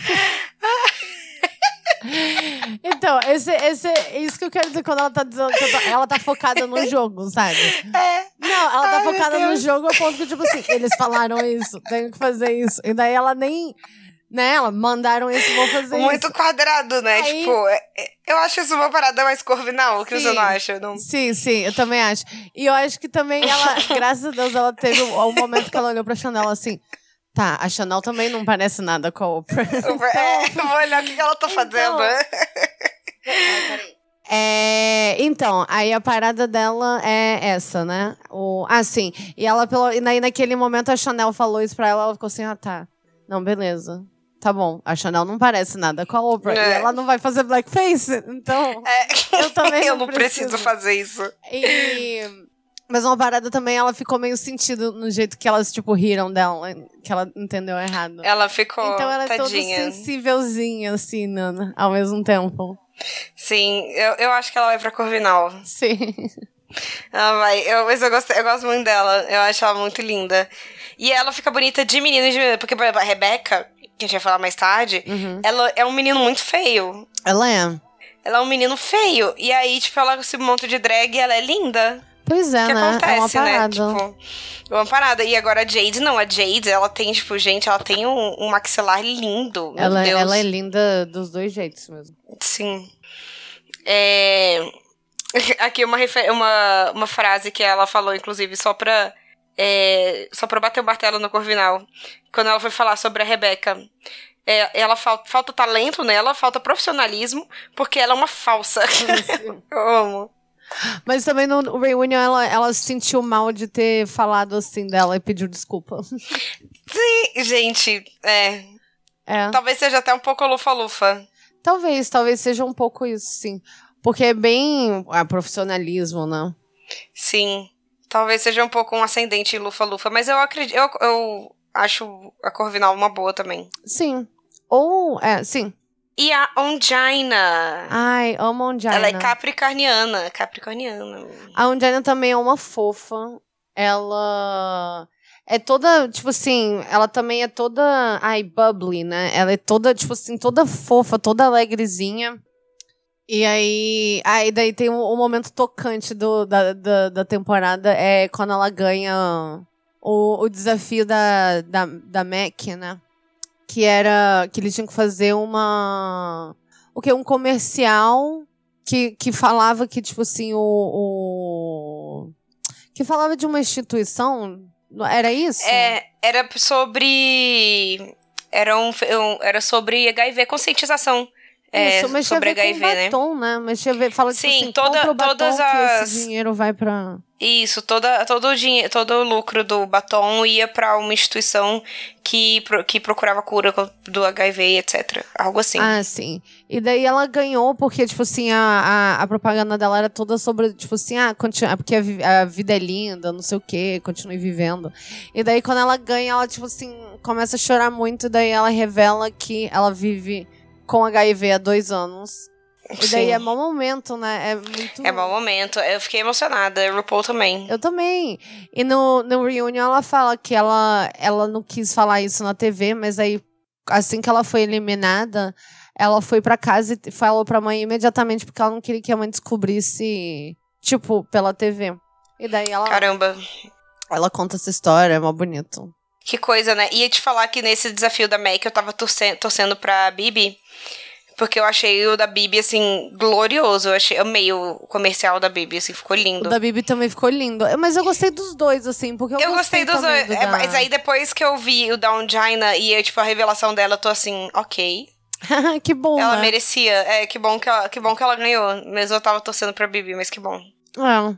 Então, esse, esse, isso que eu quero dizer quando ela tá dizendo que tô- ela tá focada no jogo, sabe? É. Não, ela tá Ai, focada no jogo ao ponto que, tipo assim, eles falaram isso, tenho que fazer isso. E daí ela nem. Né, ela mandaram isso, vou fazer Muito isso. quadrado, né? Aí- Tipo, é- é- eu acho isso uma parada mais corvinal, que você não acha? Não... Sim, sim, eu também acho. E eu acho que também ela, graças a Deus, ela teve um, um momento que ela olhou pra Chanel assim. Tá, a Chanel também não parece nada com a Oprah. É, vou olhar o que ela tá fazendo. É, então, aí a parada dela é essa, né? O, ah, sim. E ela, pelo, e daí naquele momento a Chanel falou isso pra ela, ela ficou assim, ah, tá. Não, beleza. Tá bom. A Chanel não parece nada com a Oprah. E É. ela não vai fazer blackface. Então, É, Eu também eu não não preciso. preciso. fazer isso. E... Mas uma parada também, ela ficou meio sentido no jeito que elas, tipo, riram dela, que ela entendeu errado. Ela ficou então ela é toda sensívelzinha, assim, Nana, ao mesmo tempo. Sim, eu, eu acho que ela vai pra Corvinal. Sim. Ela vai. Eu, mas eu gosto, eu gosto muito dela. Eu acho ela muito linda. E ela fica bonita de menina e de menina. Porque, por exemplo, a Rebeca, que a gente vai falar mais tarde, Uhum. ela é um menino muito feio. Ela é. Ela é um menino feio. E aí, tipo, ela se monta de drag e ela é linda. Pois é, que né? acontece, é uma né? parada. Tipo, é uma parada. E agora a Jade, não, a Jade, ela tem, tipo, gente, ela tem um, um maxilar lindo. Ela, Deus. ela é linda dos dois jeitos mesmo. Sim. É... Aqui uma, refer- uma, uma frase que ela falou, inclusive, só pra. é, Só pra bater o martelo no Corvinal. Quando ela foi falar sobre a Rebeca. É, ela fal- falta talento nela, falta profissionalismo, porque ela é uma falsa. Eu amo. Mas também no Reunion ela, ela se sentiu mal de ter falado assim dela e pediu desculpa. Sim, gente, é. É. Talvez seja até um pouco lufa-lufa. Talvez, talvez seja um pouco isso, sim. Porque é bem ah, profissionalismo, né? Sim. Talvez seja um pouco um ascendente em lufa-lufa, mas eu acredito. Eu, eu acho a Corvinal uma boa também. Sim. Ou, é, sim. E a Ongina. Ai, amo a Ongina. Ela é capricorniana. Capricorniana. A Ongina também é uma fofa. Ela é toda, tipo assim, ela também é toda, ai, bubbly, né? Ela é toda, tipo assim, toda fofa, toda alegrezinha. E aí, aí daí tem um, um momento tocante do, da, da, da temporada, é quando ela ganha o, o desafio da, da, da Mac, né? Que era, que eles tinham que fazer uma, o que? Um comercial que, que falava que, tipo assim, o, o. Que falava de uma instituição. Era isso? É, era sobre. Era, um, era sobre HIV, conscientização é, Isso, mas sobre HIV, né? batom, né? Mas tinha a ver, fala tipo Sim, assim, toda- todas que as- esse dinheiro vai pra... Isso, toda, todo, o dinheiro, todo o lucro do batom ia pra uma instituição que, que procurava cura do HIV, etc. Algo assim. Ah, sim. E daí ela ganhou porque, tipo assim, a, a, a propaganda dela era toda sobre, tipo assim, ah, continua, porque a, a vida é linda, não sei o quê, continue vivendo. E daí quando ela ganha, ela, tipo assim, começa a chorar muito, daí ela revela que ela vive com HIV há dois anos. E daí Sim. é mau momento, né? É muito. É mau momento. Eu fiquei emocionada. RuPaul também. Eu também. E no, no reunion ela fala que ela, ela não quis falar isso na TV, mas aí, assim que ela foi eliminada, ela foi pra casa e falou pra mãe imediatamente, porque ela não queria que a mãe descobrisse, tipo, pela TV. E daí ela, Caramba. ela conta essa história, é mó bonito. Que coisa, né? Ia te falar que nesse desafio da Mac eu tava torcendo, torcendo pra Bibi. Porque eu achei o da Bibi, assim, glorioso. Eu achei, amei o comercial da Bibi, assim, ficou O lindo. da Bibi também ficou lindo. Mas eu gostei dos dois, assim, porque eu, Eu gostei dos também dois. do é, da- mas aí depois que eu vi o da Ongina e, tipo, a revelação dela, eu tô assim, ok. que bom, Ela né? merecia. É, que bom que ela, que bom que ela ganhou. Mesmo eu tava torcendo pra Bibi, mas que bom. É.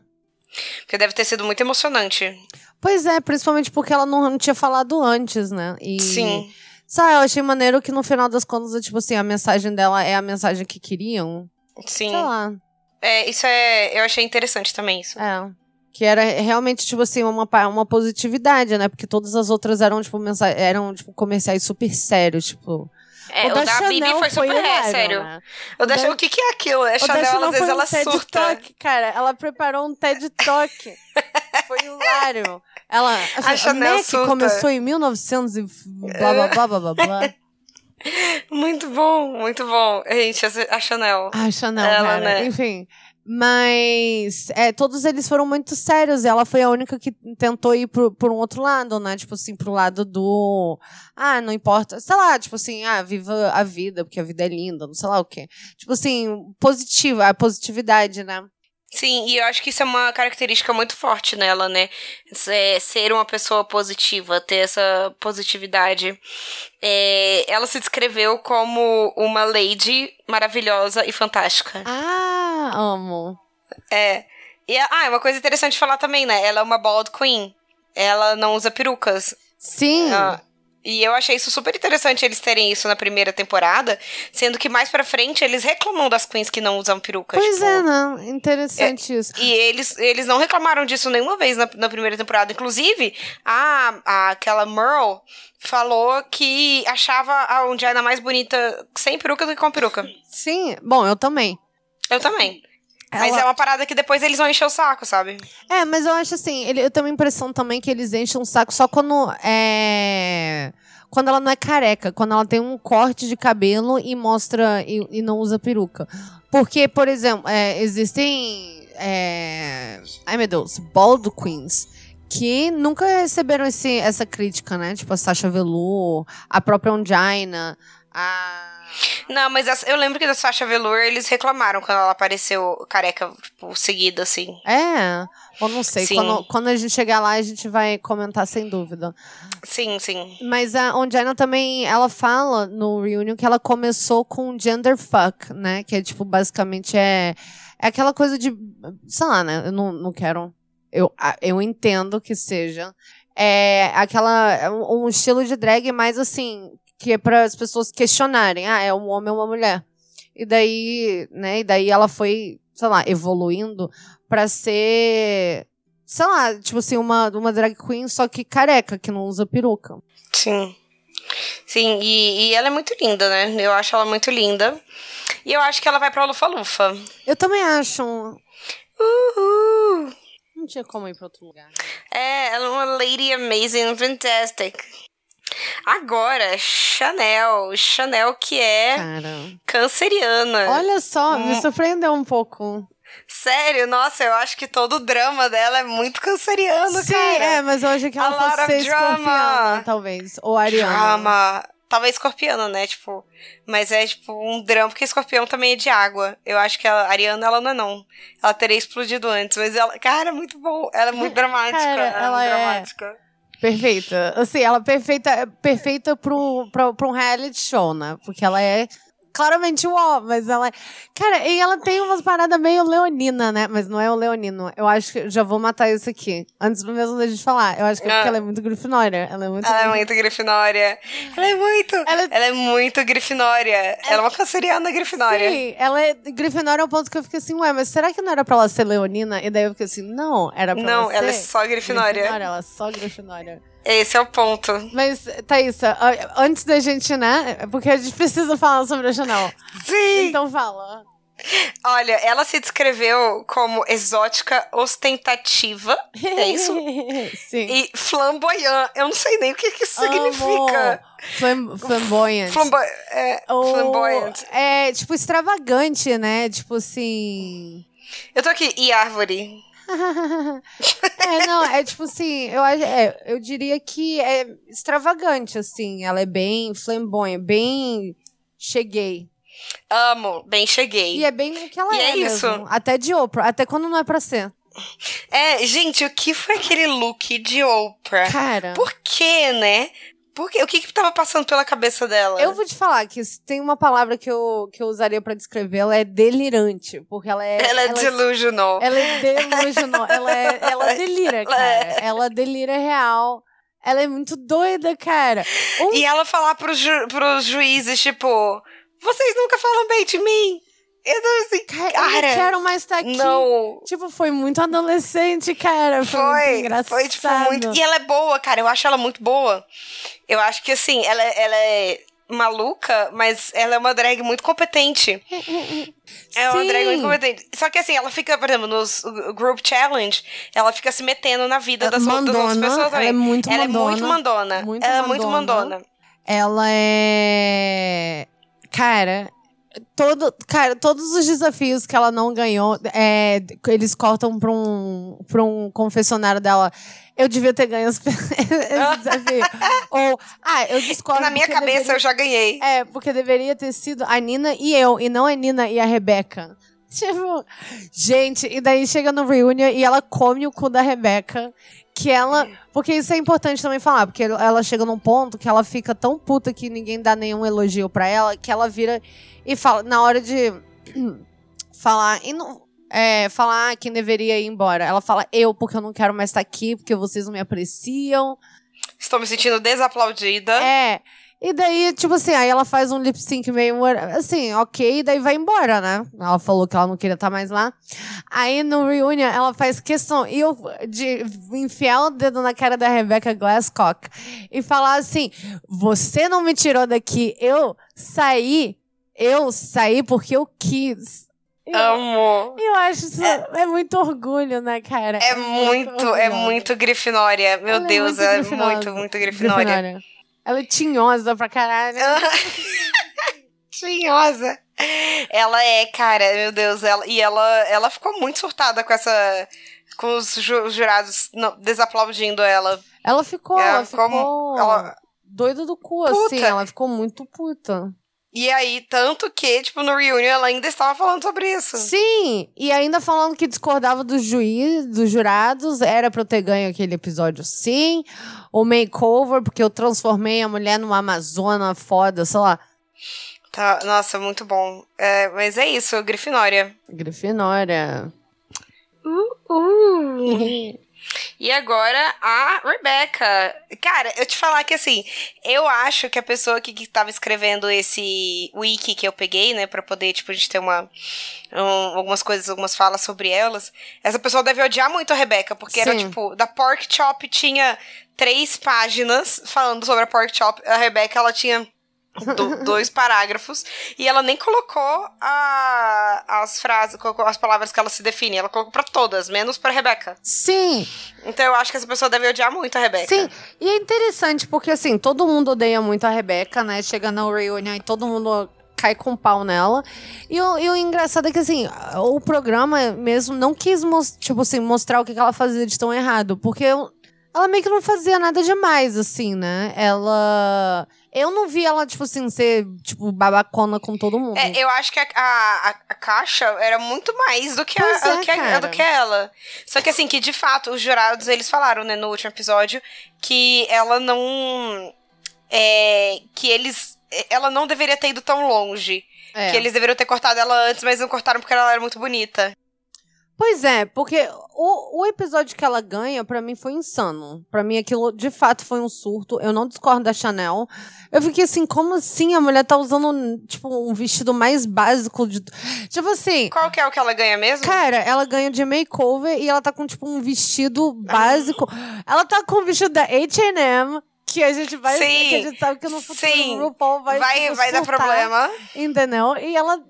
Porque deve ter sido muito emocionante. Pois é, principalmente porque ela não, não tinha falado antes, né? E... Sim. Sabe, eu achei maneiro que no final das contas, tipo assim, a mensagem dela é a mensagem que queriam. Sim. Sei lá. É, isso é. Eu achei interessante também isso. É. Que era realmente, tipo assim, uma, uma positividade, né? Porque todas as outras eram, tipo, mensa eram, tipo, comerciais super sérios, tipo. É, o, da, Bibi foi super é, hilário, sério. né? O da, da- o que, que é aquilo? É O da Chanel, Chanel às vezes ela um TED surta. Talk, cara. Ela preparou um TED Talk. foi hilário. Ela, a, A Chanel Mac surta. começou em 1900 e blá, blá, blá, blá, blá, blá. Muito bom, muito bom. Gente, a- a Chanel. Ah, Chanel, Ela, cara. né? Enfim. Mas é, todos eles foram muito sérios. E ela foi a única que tentou ir por, por um outro lado, né? Tipo assim, pro lado do. Ah, não importa. Sei lá, tipo assim, ah, viva a vida, porque a vida é linda, não sei lá o quê. Tipo assim, positiva, a positividade, né? Sim, e eu acho que isso é uma característica muito forte nela, né? Ser uma pessoa positiva, ter essa positividade. É, ela se descreveu como uma lady maravilhosa e fantástica. Ah, amo. É. E, ah, é uma coisa interessante de falar também, né? Ela é uma bald queen. Ela não usa perucas. Sim. Ah, e eu achei isso super interessante eles terem isso na primeira temporada, sendo que mais pra frente eles reclamam das queens que não usam peruca. pois tipo, é, né? Interessante isso. E eles, eles não reclamaram disso nenhuma vez na, na primeira temporada. Inclusive, a, a, aquela Merle falou que achava a Ongina mais bonita sem peruca do que com peruca. Sim. Bom, eu também. Eu também. Mas Ela- é uma parada que depois eles vão encher o saco, sabe? É, mas eu acho assim, ele, eu tenho a impressão também que eles enchem um saco só quando é. Quando ela não é careca, quando ela tem um corte de cabelo e mostra e, e não usa peruca. Porque, por exemplo, é, existem. é, ai meu Deus, bald queens. Que nunca receberam esse, essa crítica, né? Tipo a Sasha Velour, a própria Ongina, a. Não, mas as- eu lembro que da Sasha Velour eles reclamaram quando ela apareceu careca, tipo, seguida, assim. É, ou não sei. Sim. Quando, quando a gente chegar lá, a gente vai comentar sem dúvida. Sim, sim. Mas a Ongina também, ela fala no reunion que ela começou com gender fuck, né? Que é tipo, basicamente é, é aquela coisa de, sei lá, né? Eu não, não quero, eu, eu entendo que seja. É aquela, é um estilo de drag mais assim, que é para as pessoas questionarem, ah, é um homem ou uma mulher. E daí, né? E daí ela foi, sei lá, evoluindo pra ser, sei lá, tipo assim, uma, uma drag queen, só que careca, que não usa peruca. Sim. Sim, e, e ela é muito linda, né? Eu acho ela muito linda. E eu acho que ela vai pra Lufa-Lufa. Eu também acho. Uhul! Não tinha como ir pra outro lugar. É, ela é uma lady amazing, fantastic. Agora, Chanel. Chanel que é Cara. canceriana. Olha só, me Hum. surpreendeu um pouco. Sério, nossa, eu acho que todo o drama dela é muito canceriano, Sim, cara. é, mas eu achei que A ela fosse of ser escorpiana, talvez. Ou ariana. Drama. Talvez escorpiano, né? Tipo, mas é tipo um drama, porque escorpião também é de água. Eu acho que a Ariana, ela não é não. Ela teria explodido antes, mas ela, cara, é muito bom. Ela é muito dramática. Cara, ela, ela é é- muito dramática. Perfeita. Assim, ela é perfeita, perfeita pro, pro, pra um reality show, né? Porque ela é claramente o ó, mas ela. Cara, e ela tem umas paradas meio leonina, né? Mas não é o leonino. Eu acho que já vou matar isso aqui. Antes mesmo da gente falar. Eu acho que é Ah. porque ela é muito grifinória. Ela é muito. Ela é muito grifinória. Ela é muito. Ela Ela é- é, muito grifinória. Ela é uma canceriana grifinória. Sim, ela é grifinória ao ponto que eu fiquei assim, ué, mas será que não era pra ela ser leonina? E daí eu fiquei assim, não, era pra Não, ela ser. ela é só grifinória. Ela é só grifinória. Esse é o ponto. Mas, Thaísa, a- antes da gente, né? Porque a gente precisa falar sobre a Chanel. Sim. Então fala. Olha, ela se descreveu como exótica, ostentativa. É isso? Sim. E flamboyant. Eu não sei nem o que, que isso significa. Flam flamboyant. Flambo é, Ou- flamboyant. É, tipo, extravagante, né? Tipo assim. Eu tô aqui. E árvore? é, não, é tipo assim, eu, é, eu diria que é extravagante, assim. Ela é bem flamboyant, bem cheguei. Amo. Bem, cheguei. E é bem o que ela E é, é isso. mesmo. Até de Oprah, até quando não é pra ser. É, gente, o que foi aquele look de Oprah? Cara, Por quê, né? Por quê? O que que tava passando pela cabeça dela? eu vou te falar que se tem uma palavra que eu, que eu usaria pra descrevê-la, é delirante. Porque ela é. Ela é delusional. Ela é delusional. ela, é, ela delira, Ela é- cara. Ela delira real. Ela é muito doida, cara. Um E ela falar pros, ju pros juízes, tipo, vocês nunca falam bem de mim. Eu tô assim, Cara, eu não quero mais estar aqui. não. Tipo, foi muito adolescente, cara. Foi, muito Foi, engraçado. foi, tipo, muito. E ela é boa, cara. Eu acho ela muito boa. Eu acho que, assim, ela, ela é maluca, mas ela é uma drag muito competente. É uma Sim. drag muito competente. Só que, assim, ela fica, por exemplo, nos Group Challenge, ela fica se metendo na vida das, das outras Mandona, pessoas ela também. é muito ela mandona. é muito mandona. Muito ela é muito mandona. mandona. Ela é. Cara. Todo, cara, todos os desafios que ela não ganhou, é, eles cortam pra um, pra um confessionário dela. Eu devia ter ganho esse desafio. Ou, ah, eu discordo. Na minha cabeça, deveria- eu já ganhei. É, porque deveria ter sido a Nina e eu, e não a Nina e a Rebeca. Tipo, gente, e daí chega no reunion e ela come o cu da Rebeca. Que ela. Porque isso é importante também falar, porque ela chega num ponto que ela fica tão puta que ninguém dá nenhum elogio pra ela, que ela vira e fala, na hora de falar, e não. É, falar quem deveria ir embora. Ela fala, eu, porque eu não quero mais estar aqui, porque vocês não me apreciam. Estou me sentindo desaplaudida. É. E daí, tipo assim, aí ela faz um lip sync meio assim, ok, e daí vai embora, né? Ela falou que ela não queria estar mais lá. Aí no reunion ela faz questão e eu, de enfiar o dedo na cara da Rebecca Glasscock e falar assim: você não me tirou daqui, eu saí, eu saí porque eu quis. Eu, Amo. eu acho isso é, muito orgulho, né, cara? É muito, é orgulho. muito grifinória. Meu Ela é Deus, muito é grifinosa. muito, muito grifinória. Grifinória. Ela é tinhosa pra caralho. Tinhosa. Ela é, cara, meu Deus, ela, e ela, ela ficou muito surtada com essa. Com os ju- jurados não, desaplaudindo ela. Ela ficou, É, ela ficou como ela- doida do cu, Puta. assim. Ela ficou muito puta. E aí, tanto que, tipo, no reunion ela ainda estava falando sobre isso. Sim, e ainda falando que discordava dos juízes, dos jurados, era pra eu ter ganho aquele episódio sim. O makeover, porque eu transformei a mulher numa amazona foda, sei lá. Tá, nossa, muito bom. É, mas é isso, Grifinória. Grifinória. E agora a Rebecca. Cara, eu te falar que assim, eu acho que a pessoa que, que tava escrevendo esse wiki que eu peguei, né, pra poder, tipo, a gente ter uma. um- algumas coisas, algumas falas sobre elas. Essa pessoa deve odiar muito a Rebecca, porque era Sim. tipo, da Pork Chop tinha três páginas falando sobre a Pork Chop. A Rebecca, ela tinha. do- dois parágrafos e ela nem colocou a- as frases, as palavras que ela se define, ela colocou pra todas, menos pra Rebecca. Sim, Então eu acho que essa pessoa deve odiar muito a Rebeca. sim. E é interessante, porque assim, todo mundo odeia muito a Rebeca, né? Chega na reunion e todo mundo cai com pau nela. E o, e o engraçado é que, assim, o programa mesmo não quis, tipo assim, mostrar o que ela fazia de tão errado. Porque ela meio que não fazia nada demais, assim, né? Ela... Eu não vi ela, tipo assim, ser, tipo, babacona com todo mundo. É, eu acho que a, a, a caixa era muito mais do que, a, é, do, que a- do que ela. Só que assim, que de fato, os jurados, eles falaram, né, no último episódio, que ela não. é, que eles. Ela não deveria ter ido tão longe. É. Que eles deveriam ter cortado ela antes, mas não cortaram porque ela era muito bonita. Pois é, porque o, o episódio que ela ganha, pra mim, foi insano. Pra mim, aquilo de fato foi um surto. Eu não discordo da Chanel. Eu fiquei assim, como assim a mulher tá usando, tipo, um vestido mais básico de. Tipo assim. Qual que é o que ela ganha mesmo? Cara, ela ganha de makeover e ela tá com, tipo, um vestido básico. Ela tá com um vestido da H&M, que a gente vai... Sim, que a gente sabe que no futuro sim. o RuPaul vai, vai, tipo, vai dar surtar, problema. Entendeu? E ela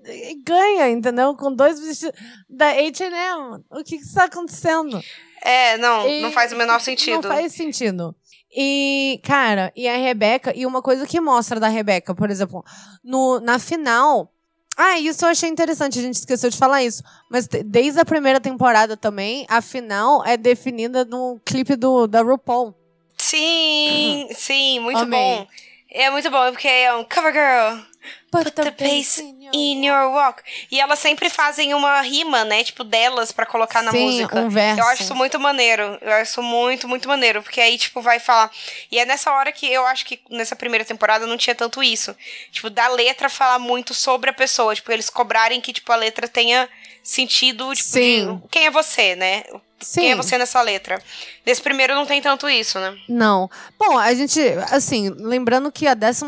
ganha, entendeu? Com dois vestidos da H&M. O que que está acontecendo? É, não, E- não faz o menor sentido. Não faz sentido. E, cara, e a Rebeca, e uma coisa que mostra da Rebeca, por exemplo, no, na final. Ah, isso eu achei interessante, a gente esqueceu de falar isso. Mas desde a primeira temporada também, a final é definida no clipe do, da RuPaul. Sim, sim, muito Amei. bom. É muito bom, porque é um cover girl. Put the bass In your walk. E elas sempre fazem uma rima, né? Tipo, delas pra colocar na Sim, música. um verso. Eu acho isso muito maneiro. Eu acho isso muito, muito maneiro. Porque aí, tipo, vai falar. E é nessa hora que eu acho que nessa primeira temporada não tinha tanto isso. Tipo, da letra falar muito sobre a pessoa. Tipo, eles cobrarem que, tipo, a letra tenha sentido, tipo, Sim. quem é você, né? Sim. Quem é você nessa letra? Nesse primeiro não tem tanto isso, né? Não. Bom, a gente, assim, lembrando que a 12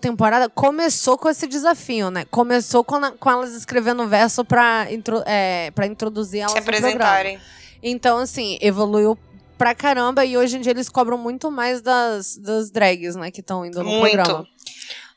temporada começou com esse desafio, né? Começou com, a- com elas escrevendo verso pra, intro, é, pra introduzir elas Se apresentarem. Então, assim, evoluiu pra caramba e hoje em dia eles cobram muito mais das, das drags, né, que estão indo no Muito. programa.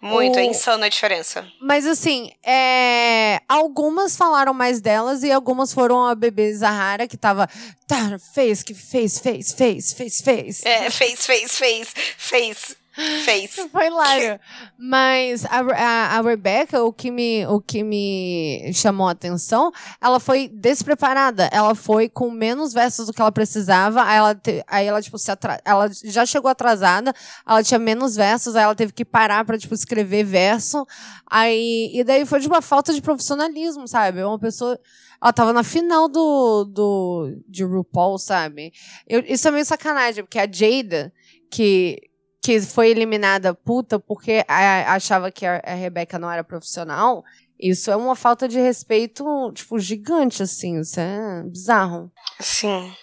Muito, é O- insano a diferença. Mas assim, é... algumas falaram mais delas e algumas foram a bebê Zahara, que tava. Tá, fez, que fez, fez, fez, fez, fez. É, fez, fez, fez, fez, fez. Foi hilário. Mas a, a, a Rebecca, o que, me, o que me chamou a atenção, ela foi despreparada. Ela foi com menos versos do que ela precisava. Aí ela, te- aí ela tipo, se ela já chegou atrasada, ela tinha menos versos, aí ela teve que parar pra, tipo, escrever verso. Aí, e daí foi de uma falta de profissionalismo, sabe? Uma pessoa. Ela tava na final do, do de RuPaul, sabe? Eu- isso é meio sacanagem, porque a Jada, que, que foi eliminada puta porque achava que a, a Rebeca não era profissional, isso é uma falta de respeito, tipo, gigante, assim. Isso é bizarro. Sim.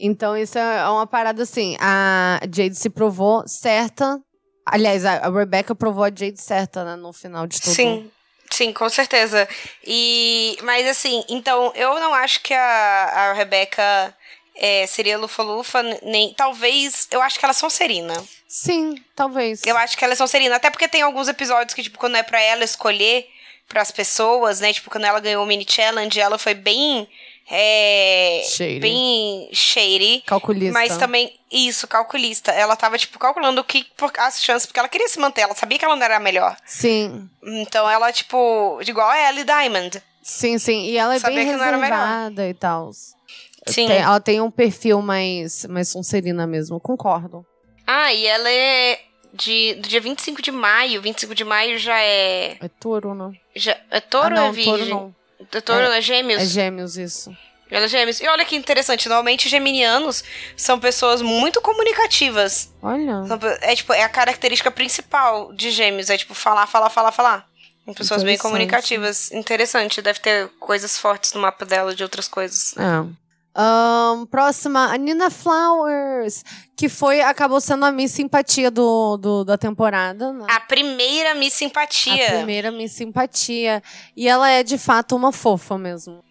Então, isso é uma parada assim. A Jade se provou certa. Aliás, a, a Rebecca provou a Jade certa, né, no final de tudo. Sim. Sim, com certeza. E. Mas assim, então, eu não acho que a, a Rebeca é, seria Lufa-Lufa, nem. Talvez. Eu acho que ela é Sonserina. Sim, talvez. Eu acho que ela é Sonserina. Até porque tem alguns episódios que, tipo, quando é pra ela escolher pras pessoas, né? Tipo, quando ela ganhou o mini challenge, ela foi bem. É, Shady. bem shady. Calculista. Mas também, isso, calculista. Ela tava, tipo, calculando o que, por- as chances, porque ela queria se manter, ela sabia que ela não era a melhor. Sim. Então ela, tipo, igual a Ellie Diamond. Sim, sim. E ela é Sabia bem reservada e tal. Sim. Tem- ela tem um perfil mais, mais Sonserina mesmo, concordo. Ah, e ela é de, do dia 25 de maio. 25 de maio já é. É touro, não? Já, é touro ah, não, ou é virgem? touro não. É touro, É- não é gêmeos? É gêmeos, isso. Ela é gêmeos. E olha que interessante, normalmente geminianos são pessoas muito comunicativas. Olha. São É tipo, é a característica principal de gêmeos, é tipo falar, falar, falar, falar. São pessoas bem comunicativas. Interessante, deve ter coisas fortes no mapa dela de outras coisas. É. Ahn, próxima, a Nina Flowers, que foi, acabou sendo a Miss Simpatia do, do- da temporada, né? A primeira Miss Simpatia. A primeira Miss Simpatia. E ela é, de fato, uma fofa mesmo.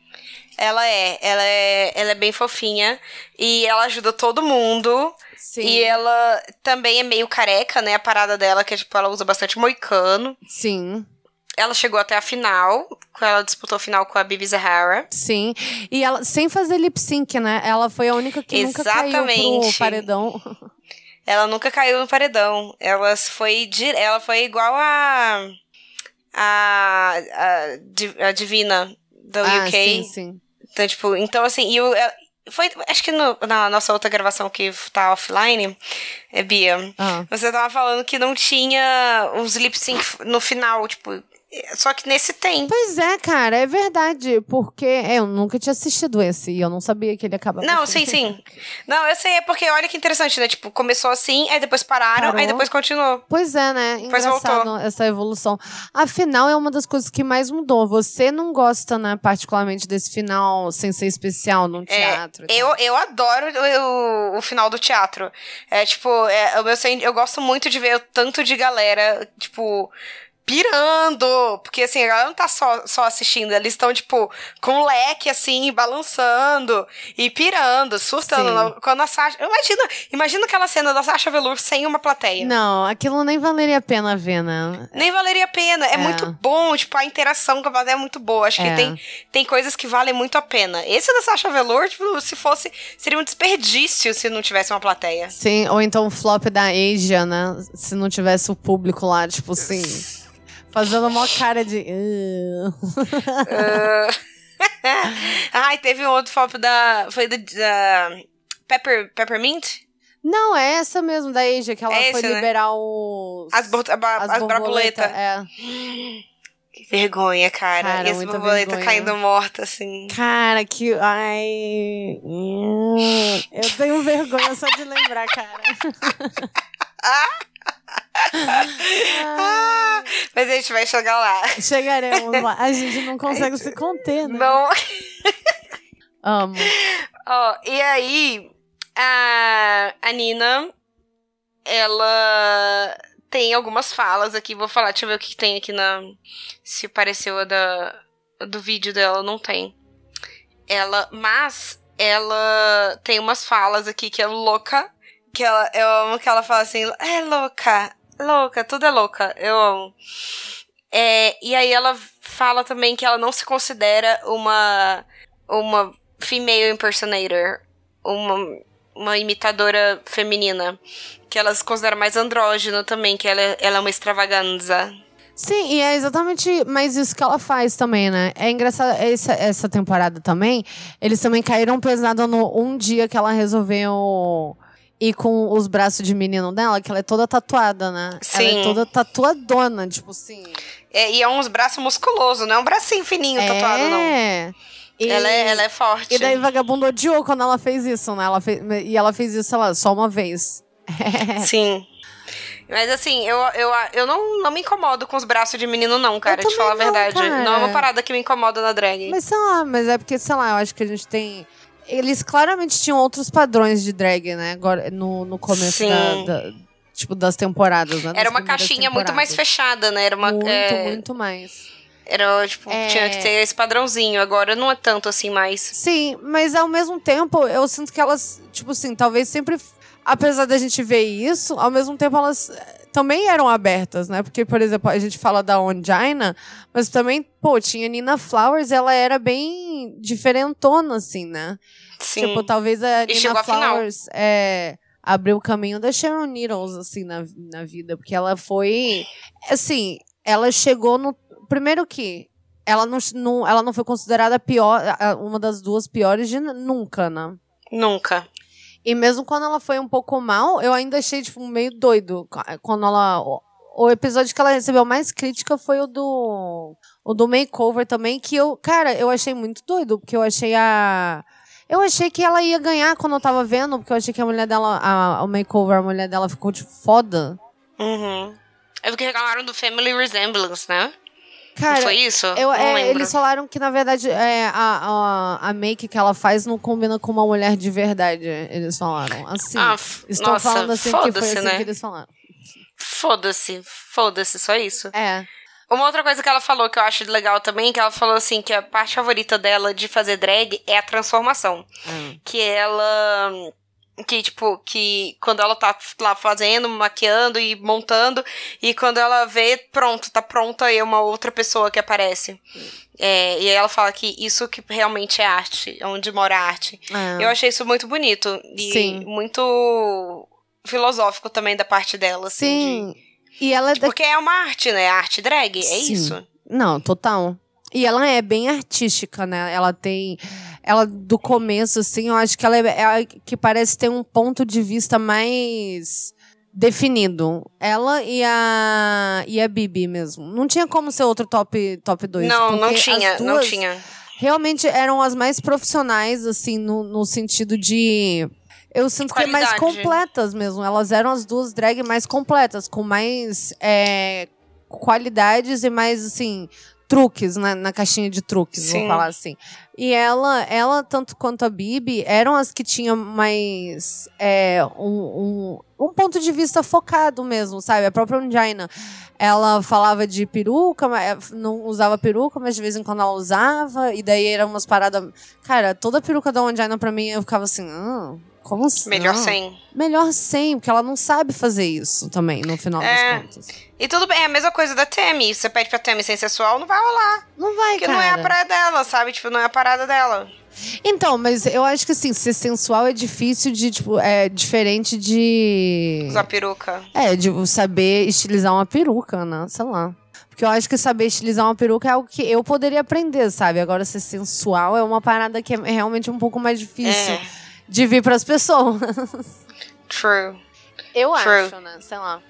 Ela é, ela é, ela é bem fofinha e ela ajuda todo mundo. Sim. E ela também é meio careca, né? A parada dela, que é tipo, ela usa bastante moicano. Sim, Ela chegou até a final, ela disputou a final com a Bibi Zahara. sim. E ela, sem fazer lip sync, né? Ela foi a única que nunca caiu pro Exatamente. paredão. Ela nunca caiu no paredão. Ela foi, ela foi igual a. A. A, a Divina do ah, UK. sim, sim. Então, tipo, então assim, e o, ela- foi, acho que no- na nossa outra gravação que tá offline, é Bia, Ah. você tava falando que não tinha os lip sync no final, tipo, Só que nesse tem. Pois é, cara, é verdade. Porque é, eu nunca tinha assistido esse e eu não sabia que ele acabava Não, sim, sim. Não, eu sei, é porque olha que interessante, né? Tipo, começou assim, aí depois pararam, Parou. aí depois continuou. Pois é, né? Engraçado essa evolução. Afinal, é uma das coisas que mais mudou. Você não gosta, né, particularmente desse final sem ser especial no teatro. e tal. Eu, eu adoro o, o final do teatro. É, tipo, é, eu, sei- eu gosto muito de ver o tanto de galera, tipo, pirando. Porque, assim, a galera não tá só, só assistindo, eles estão, tipo, com o leque, assim, balançando e pirando, surtando. Sim. Quando a Sasha. Imagina, imagina aquela cena da Sasha Velour sem uma plateia. Não, aquilo nem valeria a pena ver, né? Nem valeria a pena. É, É. muito bom, tipo, a interação com a plateia é muito boa. Acho É. que tem, tem coisas que valem muito a pena. Esse da Sasha Velour, tipo, se fosse. Seria um desperdício se não tivesse uma plateia. Sim, ou então o flop da Asia, né? Se não tivesse o público lá, tipo assim. Fazendo uma cara de. "Ugh". Ai, teve um outro flop da. Foi da. da Pepper, Peppermint? Não, é essa mesmo da Asia, que ela É foi né? liberar os. As, ba- as as borboleta, borboletas. É. Que vergonha, cara. Cara, e borboletas vergonha. caindo morta, assim. Cara, que. Ai. Eu tenho vergonha só de lembrar, cara. Ah, mas a gente vai chegar lá. Chegaremos lá. A gente não consegue se conter, né? Não. Amo. Ó, e aí, a, a Nina, ela tem algumas falas aqui. Vou falar, deixa eu ver o que que tem aqui na. Se pareceu a da, do vídeo dela, não tem. Ela, mas ela tem umas falas aqui que é louca. Que ela, eu amo que ela fala assim, é louca, louca, tudo é louca. Eu amo. É, e aí ela fala também que ela não se considera uma uma female impersonator, uma, uma imitadora feminina, que ela se considera mais andrógeno também, que ela, ela é uma extravaganza. Sim, e é exatamente mais isso que ela faz também, né? É engraçado, essa, essa temporada também, eles também caíram pesado no um dia que ela resolveu ir com os braços de menino dela, que ela é toda tatuada, né? Ela Sim. é toda tatuadona, tipo assim. É, e é uns braços musculosos, não é um bracinho fininho tatuado, não. é. E, Ela é, ela é forte. e daí vagabundo odiou quando ela fez isso, né? Ela fez, e ela fez isso, sei lá, só uma vez. Sim. Mas assim, eu, eu, eu não, não me incomodo com os braços de menino, não, cara, Eu de falar a não, verdade. cara. Não é uma parada que me incomoda na drag. Mas sei lá, mas é porque, sei lá, eu acho que a gente tem. Eles claramente tinham outros padrões de drag, né? Agora, no, no começo da, da- Tipo, das temporadas, né? Era das uma caixinha muito mais fechada, né? Era uma. Muito, é, muito mais. Era, tipo, É. tinha que ter esse padrãozinho. Agora não é tanto assim mais. Sim, mas ao mesmo tempo, eu sinto que elas, tipo assim, talvez sempre. Apesar da gente ver isso, ao mesmo tempo elas também eram abertas, né? Porque, por exemplo, a gente fala da Ongina, mas também, pô, tinha Nina Flowers, ela era bem diferentona, assim, né? Sim. Tipo, talvez a E Nina. Flowers é, abriu o caminho da Sharon Needles, assim, na, na vida. Porque ela foi. Assim, ela chegou no. Primeiro que. Ela não, não, ela não foi considerada pior, uma das duas piores de nunca, né? Nunca. E mesmo quando ela foi um pouco mal, eu ainda achei, tipo, meio doido. Quando ela. O, episódio que ela recebeu mais crítica foi o do. O do makeover também, que eu. Cara, eu achei muito doido, porque eu achei a. Eu achei que ela ia ganhar quando eu tava vendo, porque eu achei que a mulher dela. A, o makeover, a mulher dela ficou, tipo, foda. Uhum. É porque reclamaram do Family Resemblance, né? Cara, não foi isso? Eu, é, eles falaram que, na verdade, é, a, a, a make que ela faz não combina com uma mulher de verdade. Eles falaram. Assim. Ah, estão nossa, falando assim que foi foda-se, assim né? que eles falaram. Foda-se, foda-se, só isso. É. Uma outra coisa que ela falou que eu acho legal também, que ela falou assim, que a parte favorita dela de fazer drag é a transformação. é. Que ela. Que, tipo, que quando ela tá lá fazendo, maquiando e montando, e quando ela vê, pronto, tá pronta e é uma outra pessoa que aparece. É, e aí ela fala que isso que realmente é arte, onde mora a arte. É. Eu achei isso muito bonito. E Sim. muito filosófico também da parte dela, assim. Sim. E ela é de- da... Porque é uma arte, né? Arte drag, é Sim. isso. Não, total. E ela é bem artística, né? Ela tem. Ela, do começo, assim, eu acho que ela é, é a que parece ter um ponto de vista mais definido. Ela e a e a Bibi mesmo. Não tinha como ser outro top top 2. Não, não tinha, não tinha. Realmente eram as mais profissionais assim no, no sentido de eu sinto que é mais completas mesmo. Elas eram as duas drag mais completas, com mais é, qualidades e mais, assim, truques na, na caixinha de truques, Sim. vou falar assim. E ela, ela, tanto quanto a Bibi, eram as que tinham mais é, um, um, um ponto de vista focado mesmo, sabe? A própria Ungina, ela falava de peruca, mas não usava peruca, mas de vez em quando ela usava, e daí eram umas paradas... Cara, toda a peruca da Ungina pra mim, eu ficava assim... Ah, como assim? Melhor Ah, sem. Melhor sem, porque ela não sabe fazer isso também, no final É. das contas. E tudo bem, é a mesma coisa da Temi. Você pede pra Temi sem sensual, não vai rolar. Não vai, Porque cara. não é a praia dela, sabe? Tipo, não é a parada dela. Então, mas eu acho que assim, ser sensual é difícil de, tipo, é diferente de. Usar peruca. É, de saber estilizar uma peruca, né? Sei lá. Porque eu acho que saber estilizar uma peruca é algo que eu poderia aprender, sabe? Agora, ser sensual é uma parada que é realmente um pouco mais difícil É. de vir pras pessoas. True. Eu True. acho, né? Sei lá.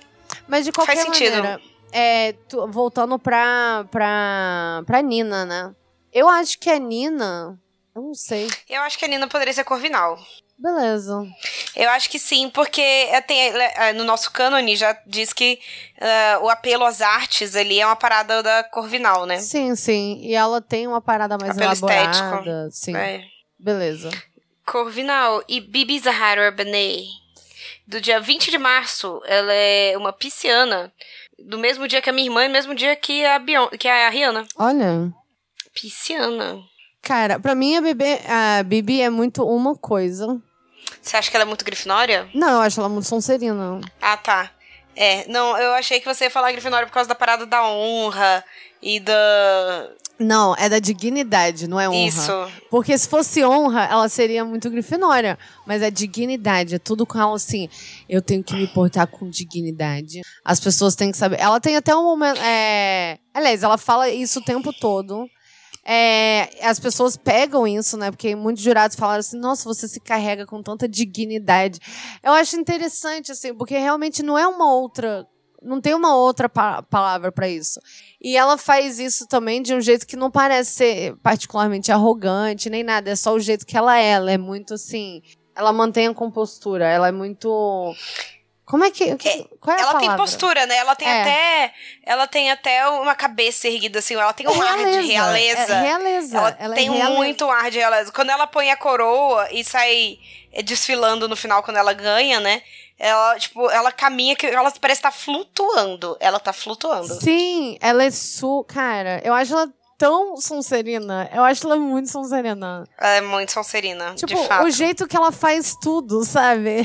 Mas de qualquer Faz sentido. maneira, é, tu- voltando pra, pra, pra Nina, né? Eu acho que a Nina. Eu não sei. Eu acho que a Nina poderia ser Corvinal. Beleza. Eu acho que sim, porque é, tem, é, no nosso cânone já diz que é, o apelo às artes ali é uma parada da Corvinal, né? Sim, sim. E ela tem uma parada mais Apelo elaborada. Sim. É. Beleza. Corvinal e Bibi Zahara Benet. Do dia 20 de março, ela é uma pisciana. Do mesmo dia que a minha irmã e mesmo dia que a, Beyon que a Rihanna. Olha. Pisciana. Cara, pra mim a Bibi, a Bibi é muito uma coisa. Você acha que ela é muito grifinória? Não, eu acho ela muito sonserina. Ah, tá. É, não, eu achei que você ia falar grifinória por causa da parada da honra e da... Não, é da dignidade, não é honra. Isso. Porque se fosse honra, ela seria muito grifinória. Mas é dignidade, é tudo com ela assim. Eu tenho que me portar com dignidade. As pessoas têm que saber. Ela tem até um momento. É... Aliás, ela fala isso o tempo todo. É, as pessoas pegam isso, né? Porque muitos jurados falaram assim: nossa, você se carrega com tanta dignidade. Eu acho interessante, assim, porque realmente não é uma outra. Não tem uma outra pa- palavra pra isso. E ela faz isso também de um jeito que não parece ser particularmente arrogante nem nada. É só o jeito que ela é. Ela é muito assim. Ela mantém a compostura. Ela é muito. Como é que. que- qual é a ela tem postura, né? Ela tem É. até. Ela tem até uma cabeça erguida, assim. Ela tem um ar de realeza. É realeza. Ela, Ela é tem realeza. muito ar de realeza. Quando ela põe a coroa e sai eh, desfilando no final quando ela ganha, né? Ela, tipo, ela caminha que ela parece estar flutuando. Ela tá flutuando. Sim, ela é su. Cara, eu acho ela tão sonserina. Eu acho ela muito sonserina. Ela é muito sonserina, Tipo, de fato. o jeito que ela faz tudo, sabe?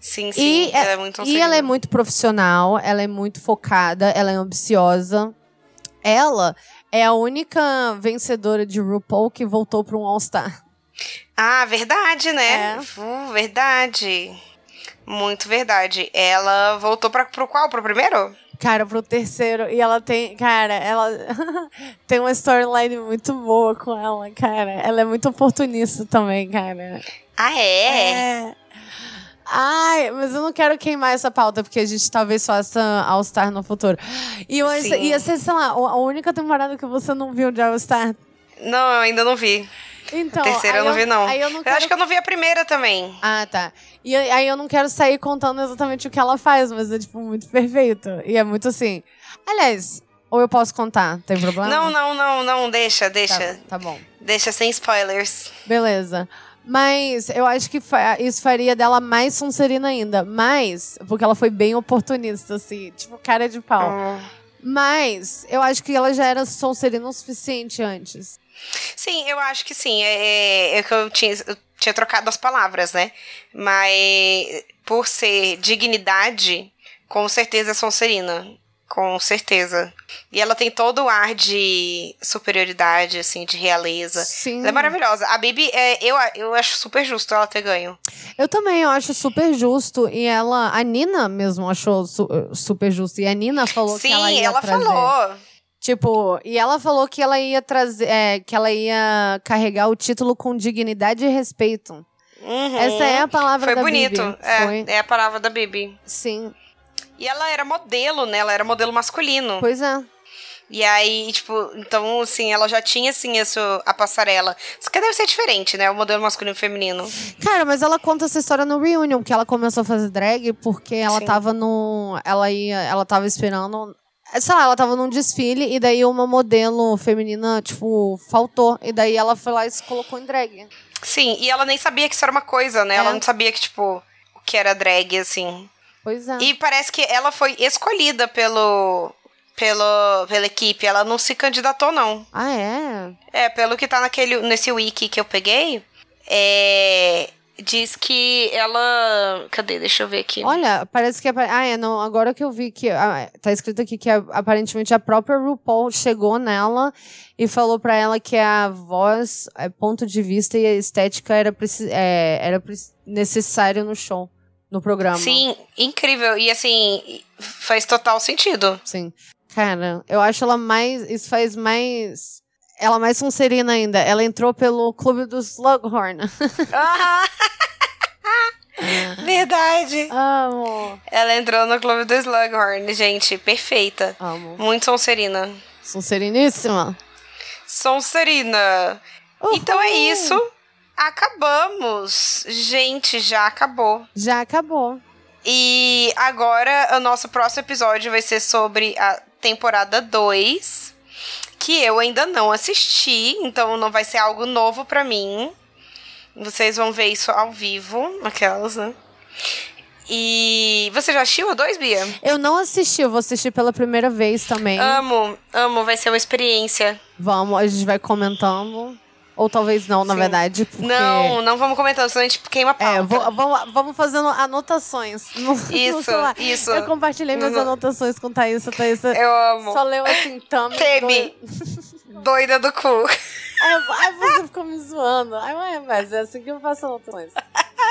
Sim, sim. E, ela é muito e ela é muito profissional, ela é muito focada, ela é ambiciosa. Ela é a única vencedora de RuPaul que voltou para um All-Star. Ah, verdade, né? É. Uh, verdade. Muito verdade. Ela voltou pra, pro qual? Pro primeiro? Cara, pro terceiro. E ela tem. Cara, ela tem uma storyline muito boa com ela, cara. Ela é muito oportunista também, cara. Ah, é? É. Ai, mas eu não quero queimar essa pauta, porque a gente talvez faça All-Star no futuro. E Sim. ia ser, sei lá, a única temporada que você não viu de All-Star. Não, eu ainda não vi. Então, a terceira eu não vi, não. Eu não Eu quero... acho que eu não vi a primeira também. Ah, tá. E aí eu não quero sair contando exatamente o que ela faz, mas é, tipo, muito perfeito. E é muito assim. Aliás, ou eu posso contar, tem problema? Não, não, não, não. Deixa, Tá, deixa. tá bom. Deixa sem spoilers. Beleza. Mas eu acho que fa- isso faria dela mais Sonserina ainda. Mas, porque ela foi bem oportunista, assim, tipo, cara de pau. Hum. Mas eu acho que ela já era Sonserina o suficiente antes. Sim, eu acho que sim. É, é que eu tinha, eu tinha trocado as palavras, né? Mas por ser dignidade, com certeza é Sonserina. Com certeza. E ela tem todo o ar de superioridade, assim, de realeza. Sim. Ela é maravilhosa. A Bibi, é, eu, eu acho super justo ela ter ganho. Eu também, eu acho super justo. E ela, a Nina mesmo achou su- super justo. E a Nina falou Sim, que ela ia trazer. falou. Tipo, e ela falou que ela ia trazer, é, que ela ia carregar o título com dignidade e respeito. Uhum. Essa é a palavra Foi da bonito. Bibi. É, Foi. é a palavra da Bibi. Sim. E ela era modelo, né? Ela era modelo masculino. Pois é. E aí, tipo, então, assim, ela já tinha, assim, isso, a passarela. Isso que deve ser diferente, né? O modelo masculino e feminino. Cara, mas ela conta essa história no Reunion, que ela começou a fazer drag porque ela Sim. tava no. Ela ia. Ela tava esperando. Sei lá, ela tava num desfile e daí uma modelo feminina, tipo, faltou. E daí ela foi lá e se colocou em drag. Sim, e ela nem sabia que isso era uma coisa, né? É. Ela não sabia que, tipo, o que era drag, assim. Pois é. E parece que ela foi escolhida pelo, pelo, pela equipe. Ela não se candidatou, não. Ah, é? É, pelo que tá naquele, nesse wiki que eu peguei, é, diz que ela... Cadê? Deixa eu ver aqui. Olha, parece que. Ah, é, não. Agora que eu vi que. ah, tá escrito aqui que aparentemente a própria RuPaul chegou nela e falou pra ela que a voz, é, ponto de vista e a estética era, é, era necessário no show, no programa. Sim, incrível. E assim, faz total sentido. Sim. Cara, eu acho ela mais. Isso faz mais. Ela mais Sonserina ainda. Ela entrou pelo clube do Slughorn. Ah! Verdade. Amo. Ela entrou no clube do Slughorn, gente. Perfeita. Amo. Muito Sonserina. Sonseriníssima. Sonserina. Uhul. Então é isso. Acabamos. Gente, já acabou. Já acabou. E agora o nosso próximo episódio vai ser sobre a temporada 2, que eu ainda não assisti, então não vai ser algo novo pra mim. Vocês vão ver isso ao vivo, aquelas, né? E você já assistiu a 2, Bia? Eu não assisti, eu vou assistir pela primeira vez também. Amo, amo, vai ser uma experiência. Vamos, a gente vai comentando. Ou talvez não, na Sim. verdade. Porque... Não, não vamos comentando, senão a gente queima a pauta. É, vou- vamos, vamos fazendo anotações. No, no Isso, celular. isso. Eu compartilhei minhas No- anotações com Thaís. Thaís Eu amo. só leu assim, thumb. Teme. Doida do cu. Aí, você ficou me zoando. Aí, mas é assim que eu faço anotações.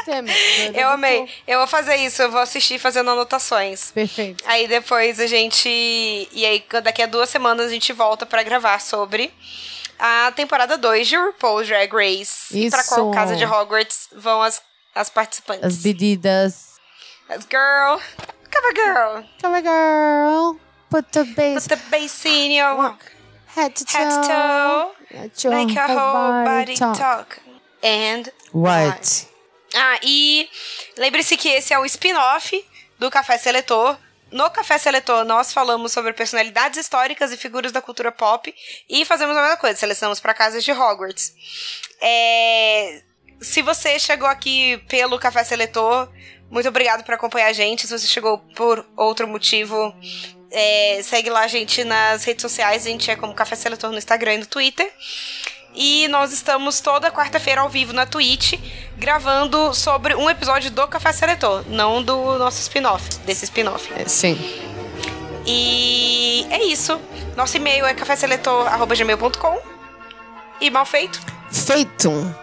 Teme. doida Eu amei. cu. Eu vou fazer isso, eu vou assistir fazendo anotações. Perfeito. Aí depois a gente. E aí, daqui a duas semanas, a gente volta pra gravar sobre a temporada 2 de RuPaul's Drag Race. Pra qual casa de Hogwarts vão as, as participantes? As medidas. As girl. Cover girl. Come on, girl. Put the bass Put the bass in your walk. head to toe. Head to toe. Make your whole body talk. talk. And. What? Ah, e lembre-se que esse é um spin-off do Café Seletor. No Café Seletor, nós falamos sobre personalidades históricas e figuras da cultura pop e fazemos a mesma coisa, selecionamos para casas de Hogwarts. É, Se você chegou aqui pelo Café Seletor, muito obrigado por acompanhar a gente. Se você chegou por outro motivo, é, segue lá a gente nas redes sociais. A gente é como Café Seletor no Instagram e no Twitter. E nós estamos toda quarta-feira ao vivo na Twitch, gravando sobre um episódio do Café Seletor, não do nosso spin-off, desse spin-off. É, Sim. E é isso. Nosso e-mail é caféseletor.gmail.com. E mal feito. Feito.